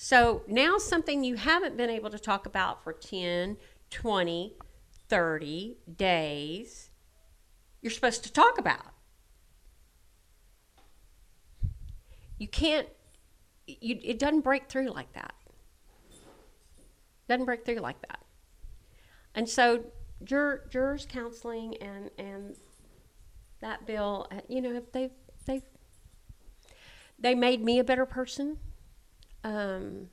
So now something you haven't been able to talk about for 10, 20, 30 days, you're supposed to talk about. You can't, you, it doesn't break through like that. Doesn't break through like that. And so jur, jurors counseling and, and that bill, uh, you know, they've, they've, they made me a better person. Um,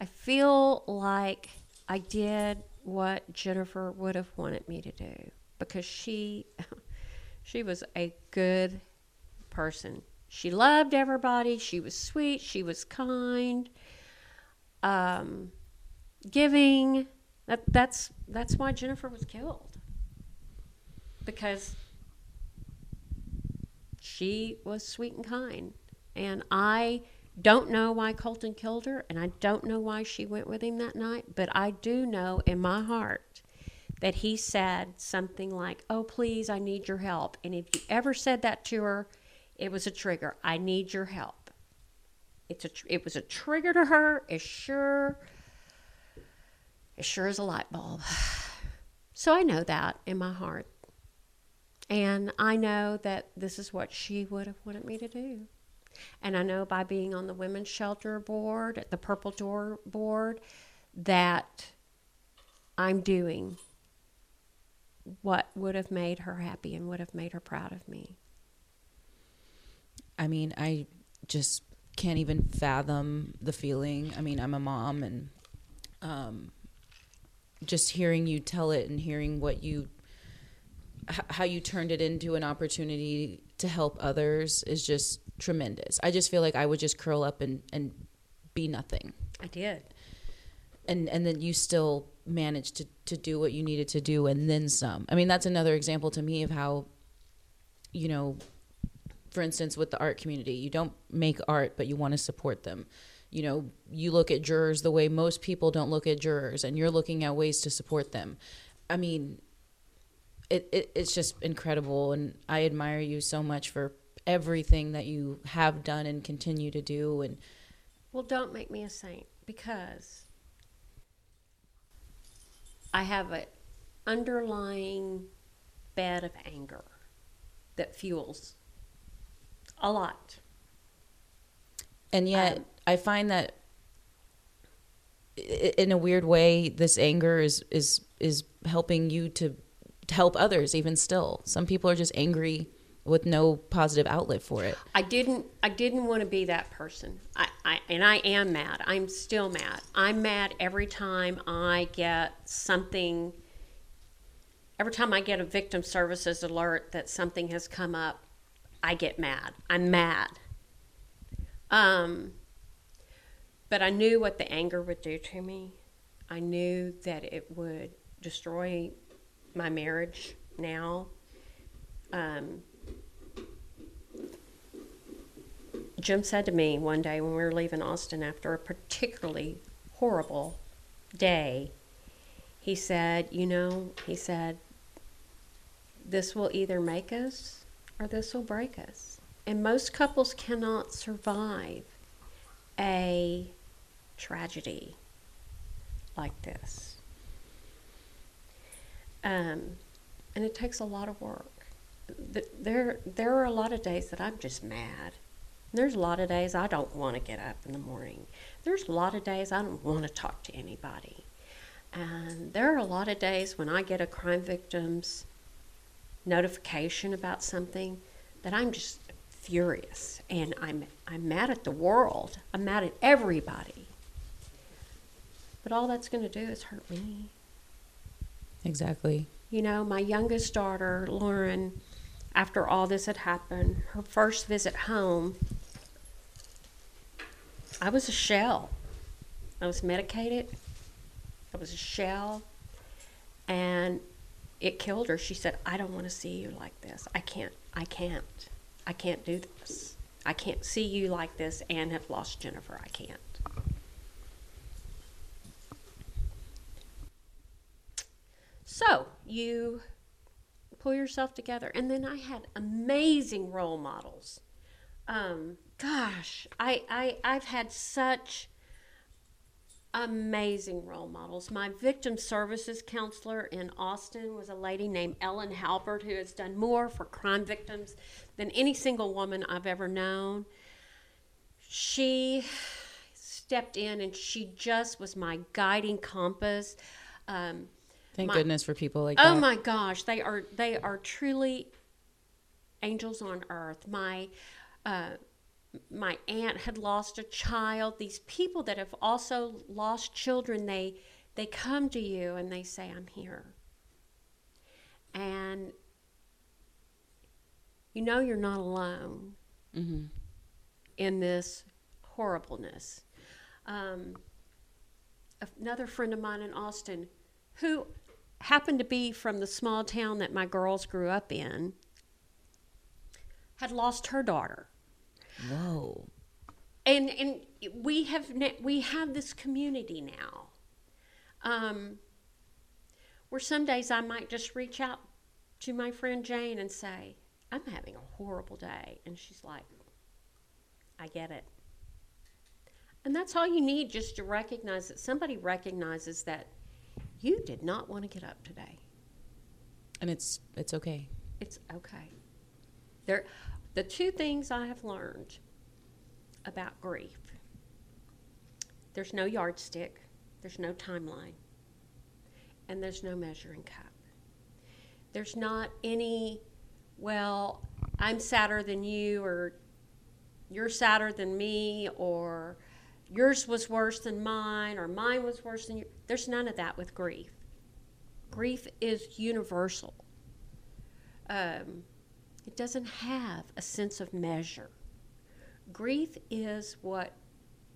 I feel like I did what Jennifer would have wanted me to do because she <laughs> she was a good person. She loved everybody. She was sweet. She was kind, um, giving. That that's that's why Jennifer was killed because she was sweet and kind, and I don't know why Colton killed her, and I don't know why she went with him that night, but I do know in my heart that he said something like, Oh, please, I need your help. And if you ever said that to her, it was a trigger. I need your help. It's a, it was a trigger to her, as sure, as sure as a light bulb. <sighs> So I know that in my heart. And I know that this is what she would have wanted me to do. And I know by being on the women's shelter board, at the Purple Door board, that I'm doing what would have made her happy and would have made her proud of me. I mean, I just can't even fathom the feeling. I mean, I'm a mom and um, just hearing you tell it and hearing what you how you turned it into an opportunity to help others is just tremendous. I just feel like I would just curl up and, and be nothing. I did. And and then you still managed to, to do what you needed to do and then some. I mean, that's another example to me of how, you know, for instance, with the art community, you don't make art, but you want to support them. You know, you look at jurors the way most people don't look at jurors, and you're looking at ways to support them. I mean, it, it it's just incredible, and I admire you so much for everything that you have done and continue to do. And Well, don't make me a saint because I have an underlying bed of anger that fuels a lot. and yet, Um, I find that in a weird way, this anger is is is helping you to, to help others. Even still, some people are just angry with no positive outlet for it. I didn't I didn't want to be that person. I, I and I am mad. I'm still mad. I'm mad every time I get something every time I get a victim services alert that something has come up, I get mad. I'm mad. Um but I knew what the anger would do to me. I knew that it would destroy my marriage now. Um, Jim said to me one day when we were leaving Austin after a particularly horrible day, he said, You know, he said, this will either make us or this will break us. And most couples cannot survive a tragedy like this. Um, and it takes a lot of work. There, there are a lot of days that I'm just mad. There's a lot of days I don't want to get up in the morning. There's a lot of days I don't want to talk to anybody. And there are a lot of days when I get a crime victim's notification about something that I'm just furious and I'm I'm mad at the world. I'm mad at everybody. But all that's going to do is hurt me. Exactly. You know, my youngest daughter, Lauren, after all this had happened, her first visit home, I was a shell. I was medicated. I was a shell. And it killed her. She said, I don't want to see you like this. I can't. I can't. I can't do this. I can't see you like this and have lost Jennifer. I can't. So you pull yourself together. And then I had amazing role models. Um, gosh, I, I, I've had such amazing role models. My victim services counselor in Austin was a lady named Ellen Halbert who has done more for crime victims than any single woman I've ever known. She stepped in and she just was my guiding compass. Um, Thank my- goodness for people like that. Oh that. my gosh, they are they are truly angels on earth. My uh, my aunt had lost a child. These people that have also lost children, they they come to you and they say, "I'm here," and you know you're not alone hmm in this horribleness. Um, another friend of mine in Austin, who happened to be from the small town that my girls grew up in, had lost her daughter, Whoa. and and we have we have this community now, um, where some days I might just reach out to my friend Jane and say, "I'm having a horrible day," and she's like, "I get it." And that's all you need just to recognize that somebody recognizes that you did not want to get up today. And it's it's okay. It's okay. There the two things I have learned about grief. There's no yardstick, there's no timeline, and there's no measuring cup. There's not any well, I'm sadder than you or you're sadder than me or yours was worse than mine or mine was worse than you. There's none of that with grief. Grief is universal. Um, it doesn't have a sense of measure. Grief is what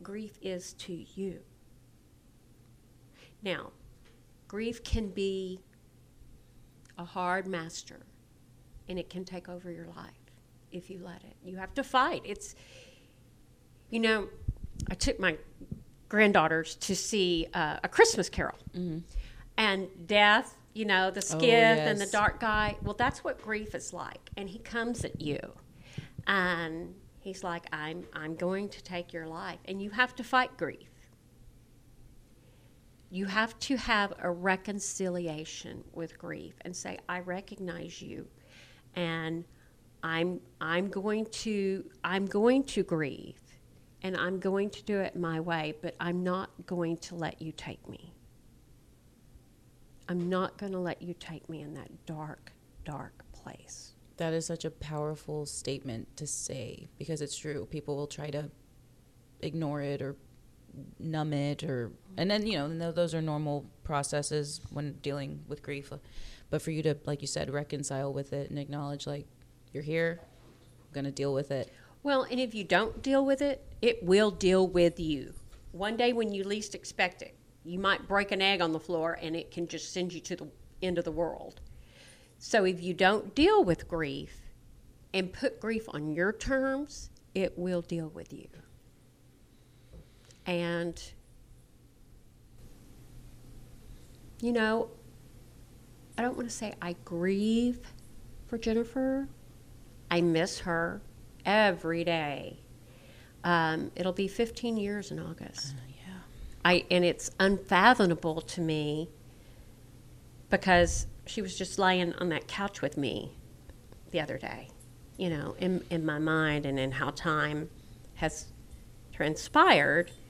grief is to you. Now, grief can be a hard master and it can take over your life if you let it. You have to fight. It's, you know, I took my granddaughters to see uh, a Christmas Carol, and death. You know, the skiff and the dark guy. Well, that's what grief is like, and he comes at you, and he's like, "I'm, I'm going to take your life," and you have to fight grief. You have to have a reconciliation with grief and say, "I recognize you." and I'm I'm going to I'm going to grieve and I'm going to do it my way, but I'm not going to let you take me. I'm not going to let you take me in that dark, dark place. That is such a powerful statement to say because it's true. People will try to ignore it or numb it or and then you know those are normal processes when dealing with grief but for you to like you said reconcile with it and acknowledge like you're here i'm to deal with it Well, and if you don't deal with it, it will deal with you. One day when you least expect it, you might break an egg on the floor and it can just send you to the end of the world. So if you don't deal with grief and put grief on your terms, it will deal with you. And, you know, I don't want to say I grieve for Jennifer. I miss her every day. Um, it'll be 15 years in August. yeah I and it's unfathomable to me because she was just laying on that couch with me the other day, you know, in in my mind and in how time has transpired. <sighs>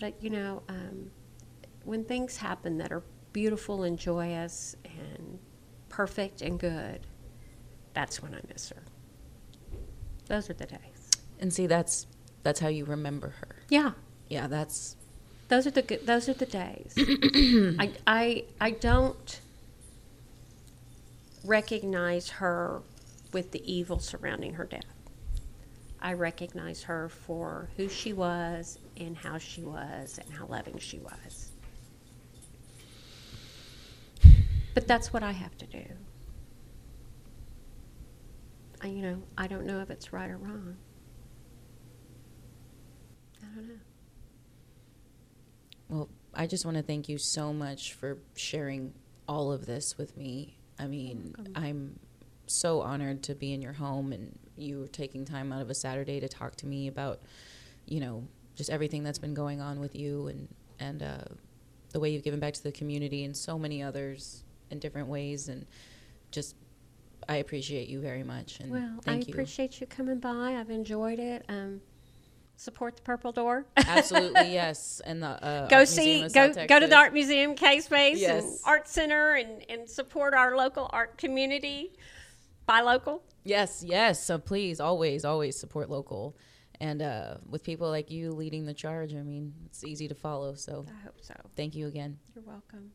But you know, um, when things happen that are beautiful and joyous and perfect and good, that's when I miss her. Those are the days. and see that's that's how you remember her Yeah, yeah that's those are the good. Those are the days. <clears throat> I, I I don't recognize her with the evil surrounding her death. I recognize her for who she was and how she was and how loving she was. But that's what I have to do. I- you know, I don't know if it's right or wrong. I don't know. Well, I just want to thank you so much for sharing all of this with me. I mean, I'm so honored to be in your home and you were taking time out of a Saturday to talk to me about, you know, just everything that's been going on with you and and uh, the way you've given back to the community and so many others in different ways and just I appreciate you very much and Well, thank I you. appreciate you coming by. I've enjoyed it. Um, support the Purple Door. Absolutely, <laughs> yes. And the uh, go Art see, go go to the Art Museum, K Space, and Yes. Art Center, and and support our local art community. Buy local. Yes, yes. So please, always, always support local. And uh, with people like you leading the charge, I mean, it's easy to follow. So I hope so. thank you again. You're welcome.